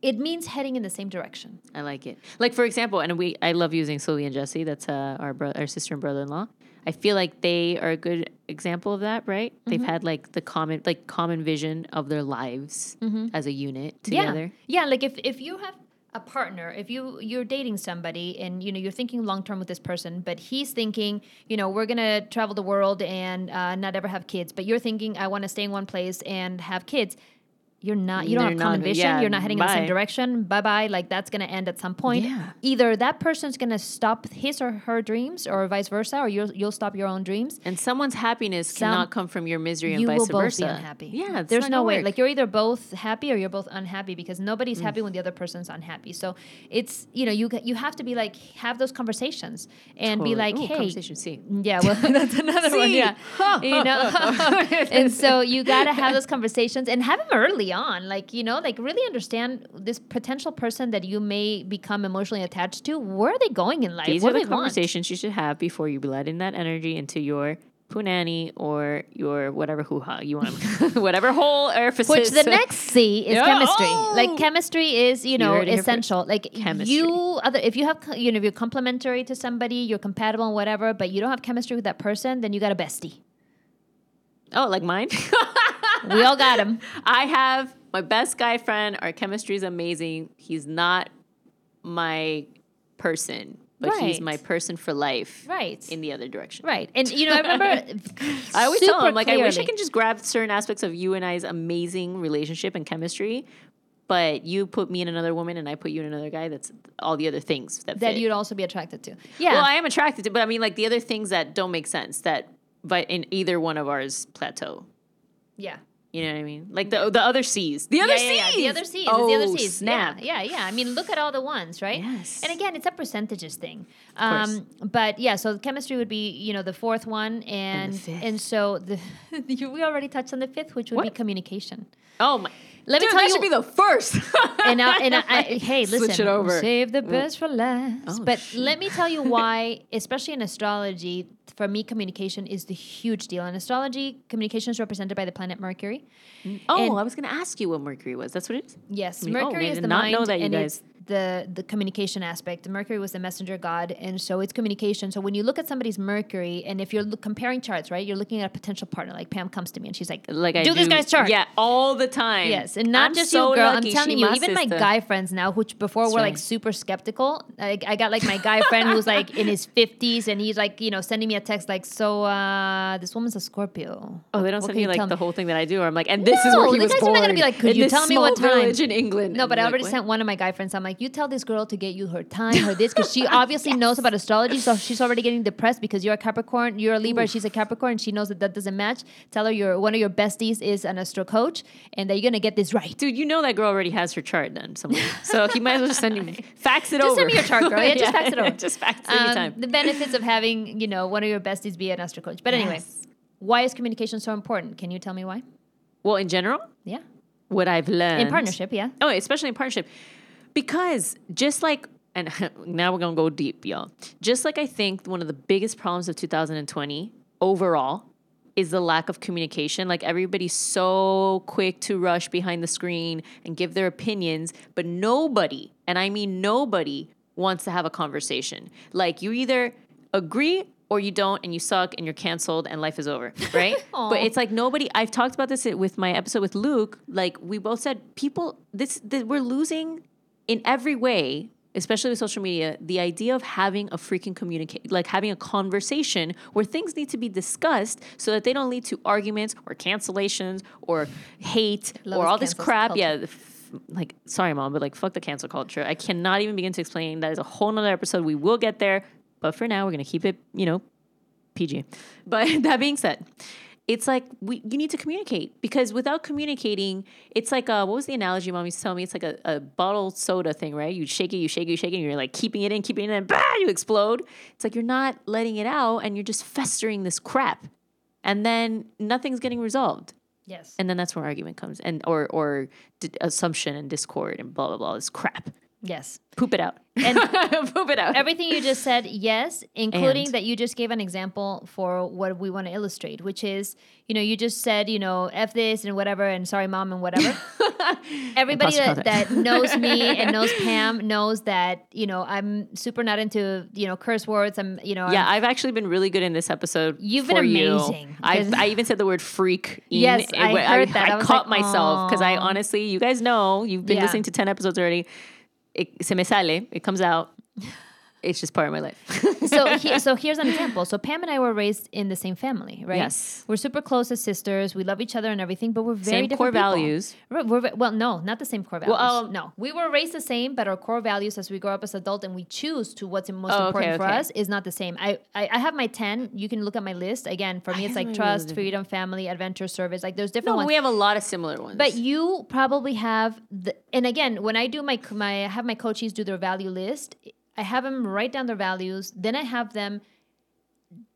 It means heading in the same direction. I like it. Like for example, and we I love using Sylvie and Jesse. That's uh, our bro- our sister and brother in law. I feel like they are a good example of that, right? They've Mm-hmm. had like the common like common vision of their lives as a unit Mm-hmm. Yeah. together. Yeah, like if if you have a partner, if you you're dating somebody and you know you're thinking long term with this person, but he's thinking, you know, we're gonna travel the world and uh, not ever have kids, but you're thinking I want to stay in one place and have kids. You're not. You don't They're have common not- vision. yeah, you're not heading in the same direction. Bye bye. Like that's gonna end at some point. Yeah. Either that person's gonna stop his or her dreams, or vice versa, or you'll you'll stop your own dreams. And someone's happiness Some- cannot come from your misery and you vice will both versa. be unhappy. Yeah, it's there's no way. work. Like you're either both happy or you're both unhappy because nobody's Mm. happy when the other person's unhappy. So it's you know you you have to be like have those conversations and be like, Ooh, hey, conversation C. yeah, well that's another one. Yeah, you know, and so you gotta have those conversations and have them early on. Like you know, like really understand this potential person that you may become emotionally attached to. Where are they going in life? These what are the they want? conversations you should have before you let in that energy into your punani or your whatever hoo ha you want, whatever whole orifice. Which the next C is Yeah. chemistry. Oh! Like chemistry is, you know, essential. Like Chemistry. you other if you have you know, if you're complementary to somebody, you're compatible and whatever, but you don't have chemistry with that person, then you got a bestie. oh, like mine. We all got him. I have my best guy friend. Our chemistry is amazing. He's not my person, but he's my person for life. Right. In the other direction. Right. And you know, I remember I always tell him like I wish I clearly- can just grab certain aspects of you and I's amazing relationship and chemistry, but you put me in another woman and I put you in another guy. That's all the other things that that fit. you'd also be attracted to. Yeah. Well, I am attracted to, but I mean like the other things that don't make sense that, but in either one of ours plateau. yeah. You know what I mean? Like the the other C's, the other yeah, C's, yeah, yeah, the other C's. Oh, the other C's. snap! Yeah, yeah, yeah. I mean, look at all the ones, right? Yes. And again, it's a percentages thing. Um, but yeah, so chemistry would be, you know, the fourth one, and fifth. and so the we already touched on the fifth, which would be communication. Oh my! Let me tell that you- should be the first. And I, and I, I, hey, Switch it over. save the best for last. Oh, but let me tell you why, especially in astrology, for me, communication is the huge deal. In astrology, communication is represented by the planet Mercury. Mm. oh, And- I was going to ask you what Mercury was. That's what it is. Yes, oh, Mercury I is did the not mind, know that, you guys. The the communication aspect. Mercury was the messenger god, and so it's communication. So when you look at somebody's Mercury, and if you're look, comparing charts, right, you're looking at a potential partner. Like Pam comes to me and she's like, Like I do this guy's chart." Yeah, all the time. Yes, and not I'm just so you, girl. lucky I'm telling she you, even my sister. guy friends now, which before were like super skeptical. Like I got like my guy friend who's like in his fifties, and he's like, you know, sending me a text like, "So uh, this woman's a Scorpio." Oh, they don't What send me like the me?" whole thing that I do. Or I'm like, and this is where he the was guys are born. not gonna be like, "Could you tell me what time?" in England? No, but I already sent one of my guy friends. I'm like, you tell this girl to get you her time, her this, because she obviously knows about astrology. So she's already getting depressed because you're a Capricorn, you're a Libra, she's a Capricorn, she knows that that doesn't match. Tell her your one of your besties is an astro coach, and that you're gonna get this right. Dude, you know that girl already has her chart then somewhere. so he might as well just send you fax it Just over. Just send me your chart, girl. Yeah, just fax it over. just fax it Um, anytime. the benefits of having you know one of your besties be an astro coach. But anyway, Yes. why is communication so important? Can you tell me why? Well, in general, Yeah, what I've learned in partnership, yeah. Oh, especially in partnership. Because just like, and now we're to go deep, y'all. Just like I think one of the biggest problems of 2020 overall is the lack of communication. Like everybody's so quick to rush behind the screen and give their opinions, but nobody, and I mean nobody, wants to have a conversation. Like you either agree or you don't and you suck and you're canceled and life is over, right? But it's like nobody I've talked about this with my episode with Luke, like we both said people this, this we're losing in every way, especially with social media, the idea of having a freaking communicate, like having a conversation where things need to be discussed so that they don't lead to arguments or cancellations or hate Love or all this crap. culture. Yeah. Like, sorry, mom, but like, fuck the cancel culture. I cannot even begin to explain. That is a whole nother episode. We will get there. But for now, we're going to keep it, you know, PG. But that being said, it's like we you need to communicate because without communicating, it's like uh what was the analogy mom used to tell me? It's like a, a bottled soda thing, right? You shake it, you shake it, you shake it, and you're like keeping it in, keeping it in, and bah, you explode. It's like you're not letting it out and you're just festering this crap. And then nothing's getting resolved. Yes. And then that's where argument comes and or or d- assumption and discord and blah blah blah this crap. Yes. Poop it out. And Poop it out. everything you just said, yes, including And? that you just gave an example for what we want to illustrate, which is, you know, you just said, you know, F this and whatever, and sorry, mom, and whatever. Everybody that, that knows me and knows Pam knows that, you know, I'm super not into, you know, curse words. I'm, you know, Yeah, I'm, I've actually been really good in this episode. You've been for you. amazing, I I even said the word freak. in Yes, I when- heard that. I, I caught like, myself because I honestly, you guys know, you've been Yeah. listening to ten episodes already. It, se me sale. It comes out. It's just part of my life. so he, so here's an example. So Pam and I were raised in the same family, right? Yes. We're super close as sisters. We love each other and everything, but we're very Same different core people. values. We're, we're well, no, not the same core values. um, no, we were raised the same, but our core values as we grow up as adult and we choose to what's most Oh, okay, important for okay. us is not the same. I, I I have my ten. You can look at my list again. For me, it's like trust, freedom, family, adventure, service. Like there's different No, ones. we have a lot of similar ones. But you probably have the, and again, when I do my my I have my coaches do their value list, I have them write down their values. Then I have them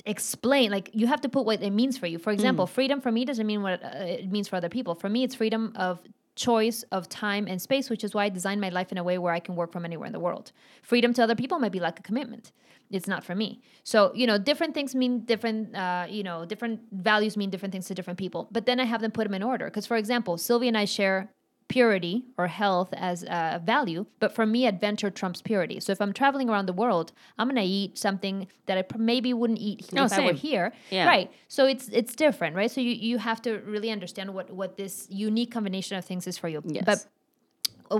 explain. Like you have to put what it means for you. For example, freedom for me doesn't mean what uh, it means for other people. For me, it's freedom of choice of time and space, which is why I designed my life in a way where I can work from anywhere in the world. Freedom to other people might be like a commitment. It's not for me. So, you know, different things mean different, uh, you know, different values mean different things to different people. But then I have them put them in order. Because, for example, Sylvia and I share purity or health as a value, but for me, adventure trumps purity. So if I'm traveling around the world, I'm gonna eat something that I maybe wouldn't eat Oh, if I were here. Yeah. Right. So it's it's different, right? So you, you have to really understand what what this unique combination of things is for you. Yes. But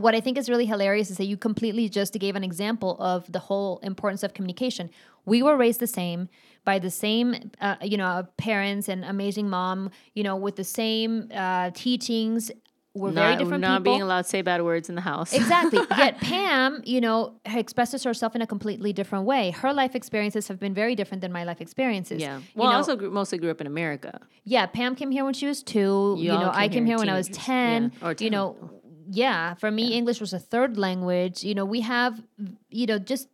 what I think is really hilarious is that you completely just gave an example of the whole importance of communication. We were raised the same by the same, uh, you know, parents and amazing mom, you know, with the same uh, teachings. We're very different not people. being allowed to say bad words in the house. Exactly. Yet Pam, you know, expresses herself in a completely different way. Her life experiences have been very different than my life experiences. Yeah. You Well, I know, also grew, mostly grew up in America. yeah, Pam came here when she was two. You, You know, I came came here here when I was 10. Yeah, or You know, yeah, for me, English was a third language. You know, we have, you know, just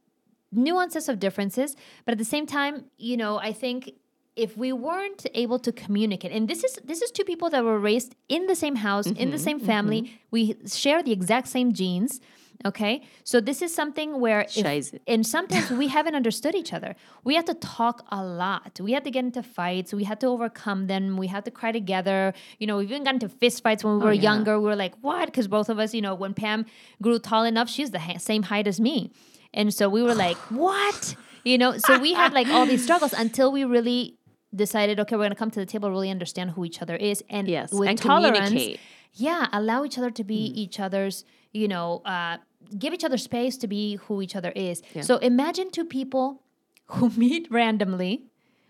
nuances of differences. But at the same time, you know, I think if we weren't able to communicate and this is this is two people that were raised in the same house in Mm-hmm, the same family. we share the exact same genes okay? So this is something where if, and sometimes we haven't understood each other. We had to talk a lot. We had to get into fights. We had to overcome them. We had to cry together. You know we've even gotten into fist fights when we were Oh, yeah. younger. We were like what? Because both of us you know when pam grew tall enough she's the ha- same height as me. And so we were like what? You know so we had like all these struggles until we really decided okay we're going to come to the table really understand who each other is and Yes, with and tolerance communicate. yeah allow each other to be each other's you know uh, give each other space to be who each other is so imagine two people who meet randomly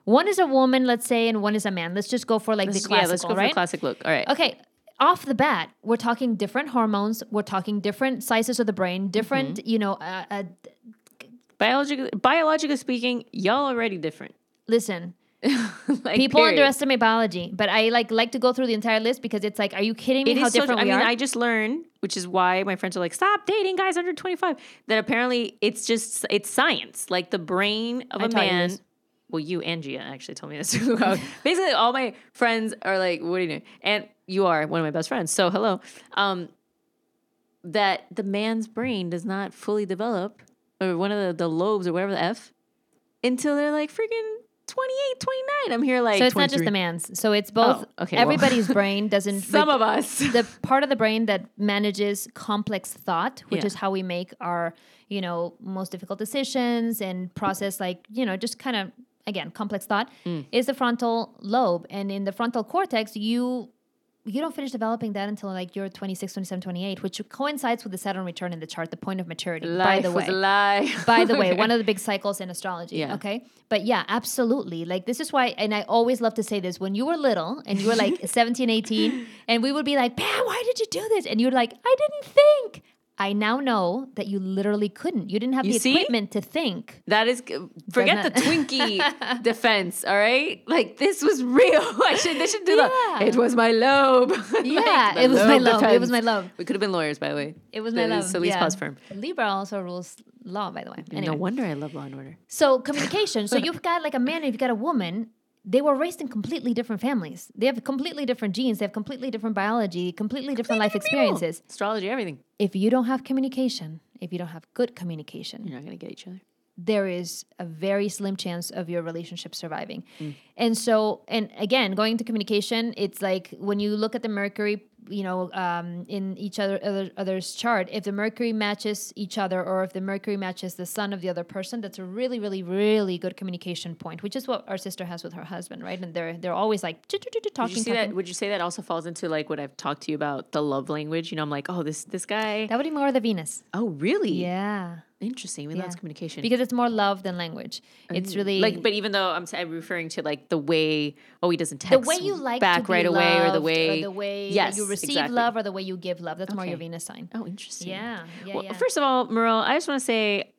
one is a woman let's say and one is a man let's just go for like Let's- the classical yeah, let's go for right the classic look. All right. okay off the bat we're talking different hormones we're talking different sizes of the brain different Mm-hmm. you know uh, uh, Biologically, biologically speaking, y'all already different. listen like, people period. underestimate biology but i like like to go through the entire list because it's like are you kidding me It how is so- different I we mean, are I just learned, which is why my friends are like, "Stop dating guys under 25." That apparently it's just it's science. Like the brain of I a taught you man. Well, you and Gia actually told me this. Basically, all my friends are like, "What are you doing?" And you are one of my best friends. So hello. Um, that the man's brain does not fully develop, or one of the, the lobes or whatever the f, until they're like freaking 28, 29. I'm here like so it's not just the man's so it's both Oh, okay, well. everybody's brain doesn't Some like, of us. the part of the brain that manages complex thought which Yeah. is how we make our you know most difficult decisions and process like you know just kind of again complex thought Mm. is the frontal lobe and in the frontal cortex you you don't finish developing that until like you're 26 27 28 which coincides with the saturn return in the chart the point of maturity Life by the way a lie. by the way, one of the big cycles in astrology. Yeah. Okay. But yeah, absolutely. Like, this is why, and I always love to say this when you were little and you were like 17, 18, and we would be like, Pam, why did you do this? And you're like, I didn't think. I now know that you literally couldn't. You didn't have You the see? equipment to think. That is forget the Twinkie defense, all right? Like this was real. I should they should do Yeah. that. It was my lobe. Yeah, the it was my love. It was my love. We could have been lawyers, by the way. It was The my love. Solis yeah. Paz firm. Libra also rules law, by the way. Anyway. No wonder I love Law and Order. So communication. so you've got like a man and you've got a woman. They were raised in completely different families. They have completely different genes. They have completely different biology, completely different life experiences. Astrology, everything. If you don't have communication, if you don't have good communication, You're not gonna get each other. there is a very slim chance of your relationship surviving. Mm. And so, and again, going to communication, it's like when you look at the Mercury, you know, um, in each other, other other's chart, if the Mercury matches each other, or if the Mercury matches the Sun of the other person, that's a really, really, really good communication point. Which is what our sister has with her husband, right? And they're they're always like talking, Would you that? Would you say that also falls into like what I've talked to you about the love language? You know, I'm like, oh, this this guy. That would be more the Venus. Oh, really? Yeah, Interesting. Maybe that's Yeah. communication. because it's more love than language. It's mm. really like, but even though I'm, I'm referring to like the way, oh, he doesn't text the way you like back to be right away, or the loved, way, the way yes, you receive exactly. love, or the way you give love. That's more your Venus sign. Oh, interesting. Yeah, yeah, Well, yeah. first of all, Maril, I just want to say,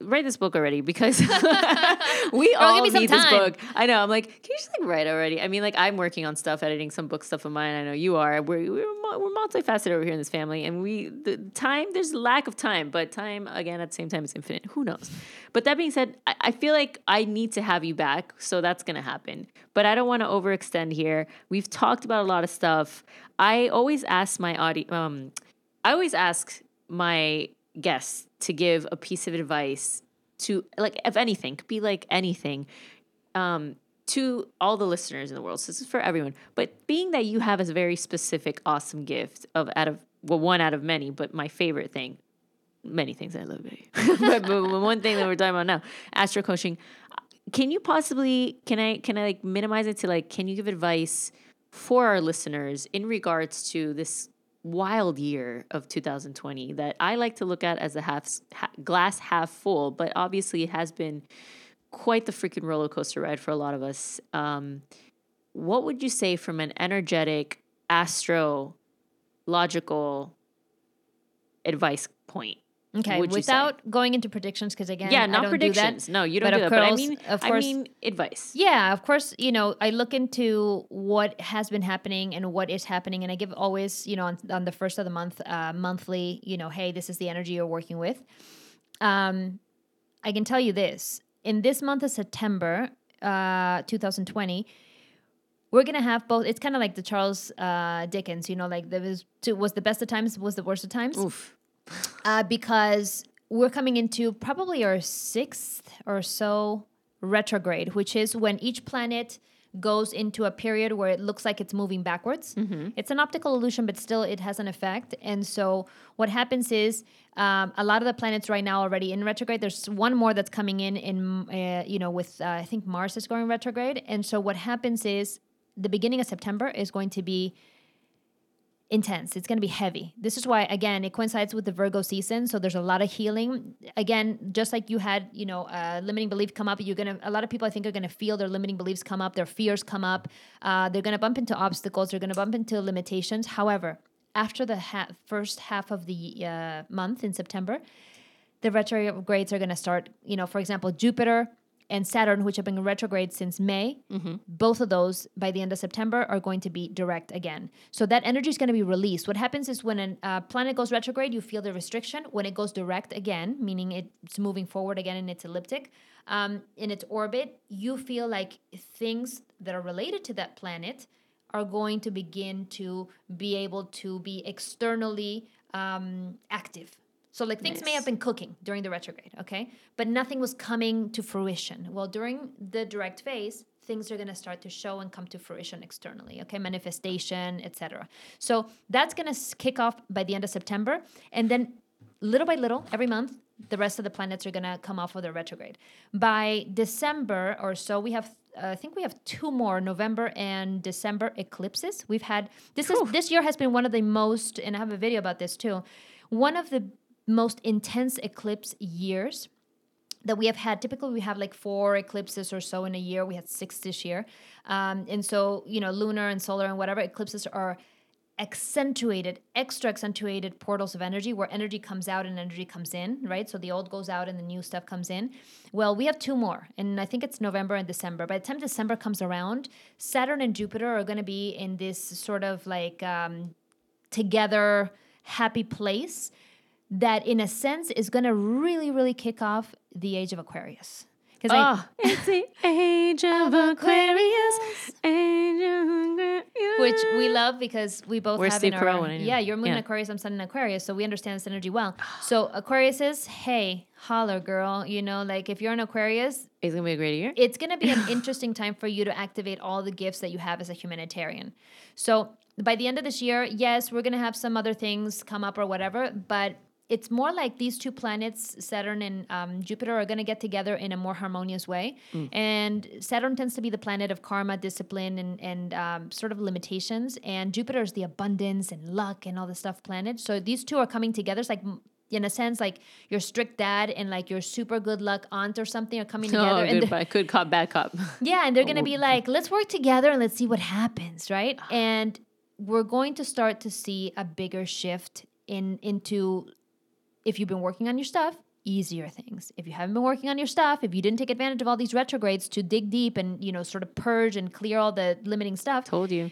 write this book already because we all need this time. book. I know. I'm like, can you just like write already? I mean, like I'm working on stuff, editing some book stuff of mine. I know you are. We're we're, we're multifaceted over here in this family, and we the time there's lack of time, but time again at the same time is infinite. Who knows? But that being said, I, I feel like I need to have you back, so that's gonna happen. But I don't want to overextend here. We've talked about a lot of stuff. I always ask my audience. Um, I always ask my guests to give a piece of advice to like if anything could be like anything um to all the listeners in the world. So this is for everyone. But being that you have a very specific awesome gift of out of well one out of many but my favorite thing many things i love but, but one thing that we're talking about now astro coaching. Can you possibly can i can i like minimize it to like can you give advice for our listeners in regards to this wild year of 2020 that I like to look at as a half ha- glass half full, but obviously it has been quite the freaking roller coaster ride for a lot of us. Um, what would you say from an energetic, astrological advice point? Okay, without going into predictions, because again, yeah, I not don't predictions. Do that. No, you don't do of that. but I mean, of I course- mean advice. Yeah, of course, you know, I look into what has been happening and what is happening, and I give always, you know, on, on the first of the month, uh, monthly, you know, hey, this is the energy you're working with. Um, I can tell you this in this month of September, uh, 2020, we're gonna have both. It's kind of like the Charles uh, Dickens, you know, like there was to, was the best of times, was the worst of times Oof. Uh, because we're coming into probably our sixth or so retrograde, which is when each planet goes into a period where it looks like it's moving backwards. It's an optical illusion, but still it has an effect. And so what happens is um, a lot of the planets right now already in retrograde. There's one more that's coming in in uh, you know with uh, I think Mars is going retrograde. And so what happens is the beginning of September is going to be intense. It's going to be heavy. This is why, again, it coincides with the Virgo season. So there's a lot of healing. Again, just like you had, you know, a limiting belief come up, you're going to, a lot of people I think are going to feel their limiting beliefs come up, their fears come up. Uh, they're going to bump into obstacles, they're going to bump into limitations. However, after the ha- first half of the uh, month in September, the retrogrades are going to start. You know, for example, Jupiter and Saturn, which have been retrograde since May, both of those by the end of September are going to be direct again. So that energy is going to be released. What happens is when a uh, planet goes retrograde, you feel the restriction. When it goes direct again, meaning it's moving forward again in its ecliptic, um, in its orbit, you feel like things that are related to that planet are going to begin to be able to be externally um, active. So, like things may have been cooking during the retrograde, okay, but nothing was coming to fruition. Well, during the direct phase, things are going to start to show and come to fruition externally, okay, manifestation, etc. So that's going to kick off by the end of September, and then little by little, every month, the rest of the planets are going to come off of their retrograde. By December or so, we have uh, I think we have two more November and December eclipses. We've had this is this year has been one of the most, and I have a video about this too, one of the most intense eclipse years that we have had. Typically, we have like four eclipses or so in a year. We had six this year, um, and so you know, lunar and solar and whatever eclipses are accentuated, extra accentuated portals of energy where energy comes out and energy comes in, right? So the old goes out and the new stuff comes in. Well, we have two more, and I think it's November and December. By the time December comes around, Saturn and Jupiter are going to be in this sort of like um, together happy place that, in a sense, is going to really, really kick off the age of Aquarius. Because oh, ah. it's the age of Aquarius, age of Aquarius. which we love because we both We're have Steve in our yeah, your moon in Yeah. Aquarius, I'm sun in Aquarius, so we understand this energy well. So Aquarius is, hey, holler, girl. You know, like if you're an Aquarius, It's gonna be a great year. it's going to be an interesting time for you to activate all the gifts that you have as a humanitarian. So by the end of this year, yes, we're going to have some other things come up or whatever, but it's more like these two planets, Saturn and um, Jupiter, are going to get together in a more harmonious way. And Saturn tends to be the planet of karma, discipline, and, and um, sort of limitations. And Jupiter is the abundance and luck and all this stuff planet. So these two are coming together. It's like, mm, in a sense, like your strict dad and like your super good luck aunt or something are coming together. Oh, and good, they're- bad, good cop, bad cop. yeah, and they're going to Oh. be like, let's work together and let's see what happens, right? And we're going to start to see a bigger shift in into if you've been working on your stuff, easier things. If you haven't been working on your stuff, if you didn't take advantage of all these retrogrades to dig deep and, you know, sort of purge and clear all the limiting stuff, Told you.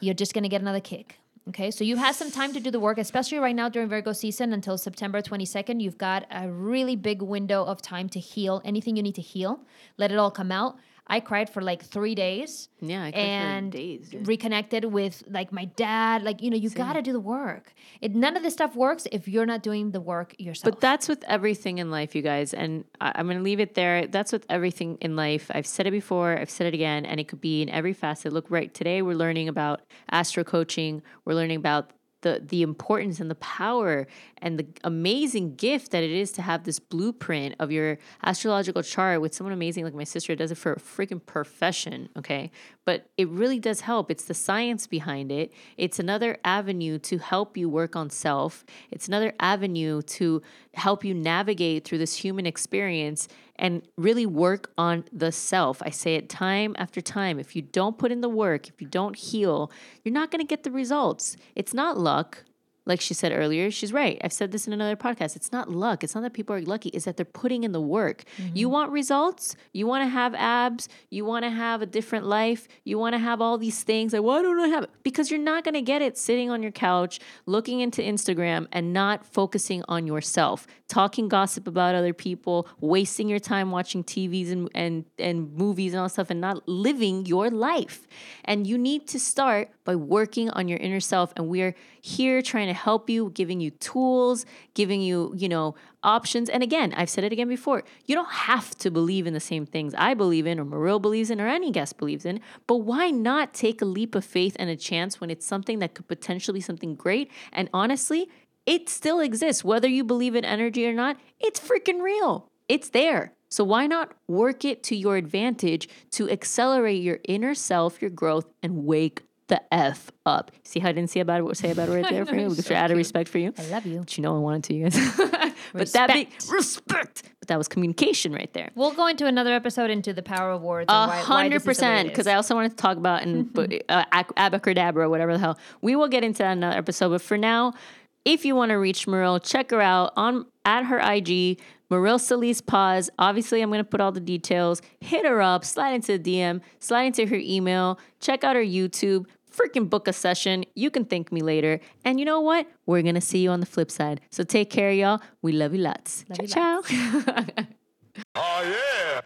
you're just going to get another kick. Okay, so you have some time to do the work, especially right now during Virgo season until September 22nd. You've got a really big window of time to heal anything you need to heal. Let it all come out. I cried for like three days Yeah, I cried for and days, dude. reconnected with like my dad. Like, you know, you got to do the work. It, none of this stuff works if you're not doing the work yourself. But that's with everything in life, you guys. And I, I'm going to leave it there. That's with everything in life. I've said it before, I've said it again, and it could be in every facet. Look, right today, we're learning about astro coaching, we're learning about the, the importance and the power and the amazing gift that it is to have this blueprint of your astrological chart with someone amazing like my sister does it for a freaking profession okay? But it really does help. It's the science behind it. It's another avenue to help you work on self. It's another avenue to help you navigate through this human experience and really work on the self. I say it time after time. If you don't put in the work, if you don't heal, you're not going to get the results. It's not luck. Like she said earlier, she's right. I've said this in another podcast. It's not luck. It's not that people are lucky, it's that they're putting in the work. You mm-hmm. want results? You want to have abs? You want to have a different life? You want to have all these things? Like, why don't I have it? Because you're not going to get it sitting on your couch, looking into Instagram, and not focusing on yourself, talking gossip about other people, wasting your time watching TVs and, and, and movies and all stuff, and not living your life. And you need to start by working on your inner self. And we're here trying to help you, giving you tools, giving you, you know, options. And again, I've said it again before, you don't have to believe in the same things I believe in or Maril believes in or any guest believes in, but why not take a leap of faith and a chance when it's something that could potentially be something great? And honestly, it still exists. Whether you believe in energy or not, it's freaking real. It's there. So why not work it to your advantage to accelerate your inner self, your growth, and wake the F up. See how I didn't say about it, say about it right there for you? Because So out of respect for you. I love you. But you know I wanted to, you guys. but that big Respect. respect. But that was communication right there. We'll go into another episode into the power of words. A and why- why hundred this is the way percent. Because. I also wanted to talk about and uh, abacadabra, whatever the hell. We will get into that in another episode. But for now, if you want to reach Maril, check her out on at her IG. Maril Solis Paz. Obviously, I'm going to put all the details. Hit her up, slide into the DM, slide into her email, check out her YouTube, freaking book a session. You can thank me later. And you know what? We're going to see you on the flip side. So take care, y'all. We love you lots. Love you ciao, ciao. Oh, yeah.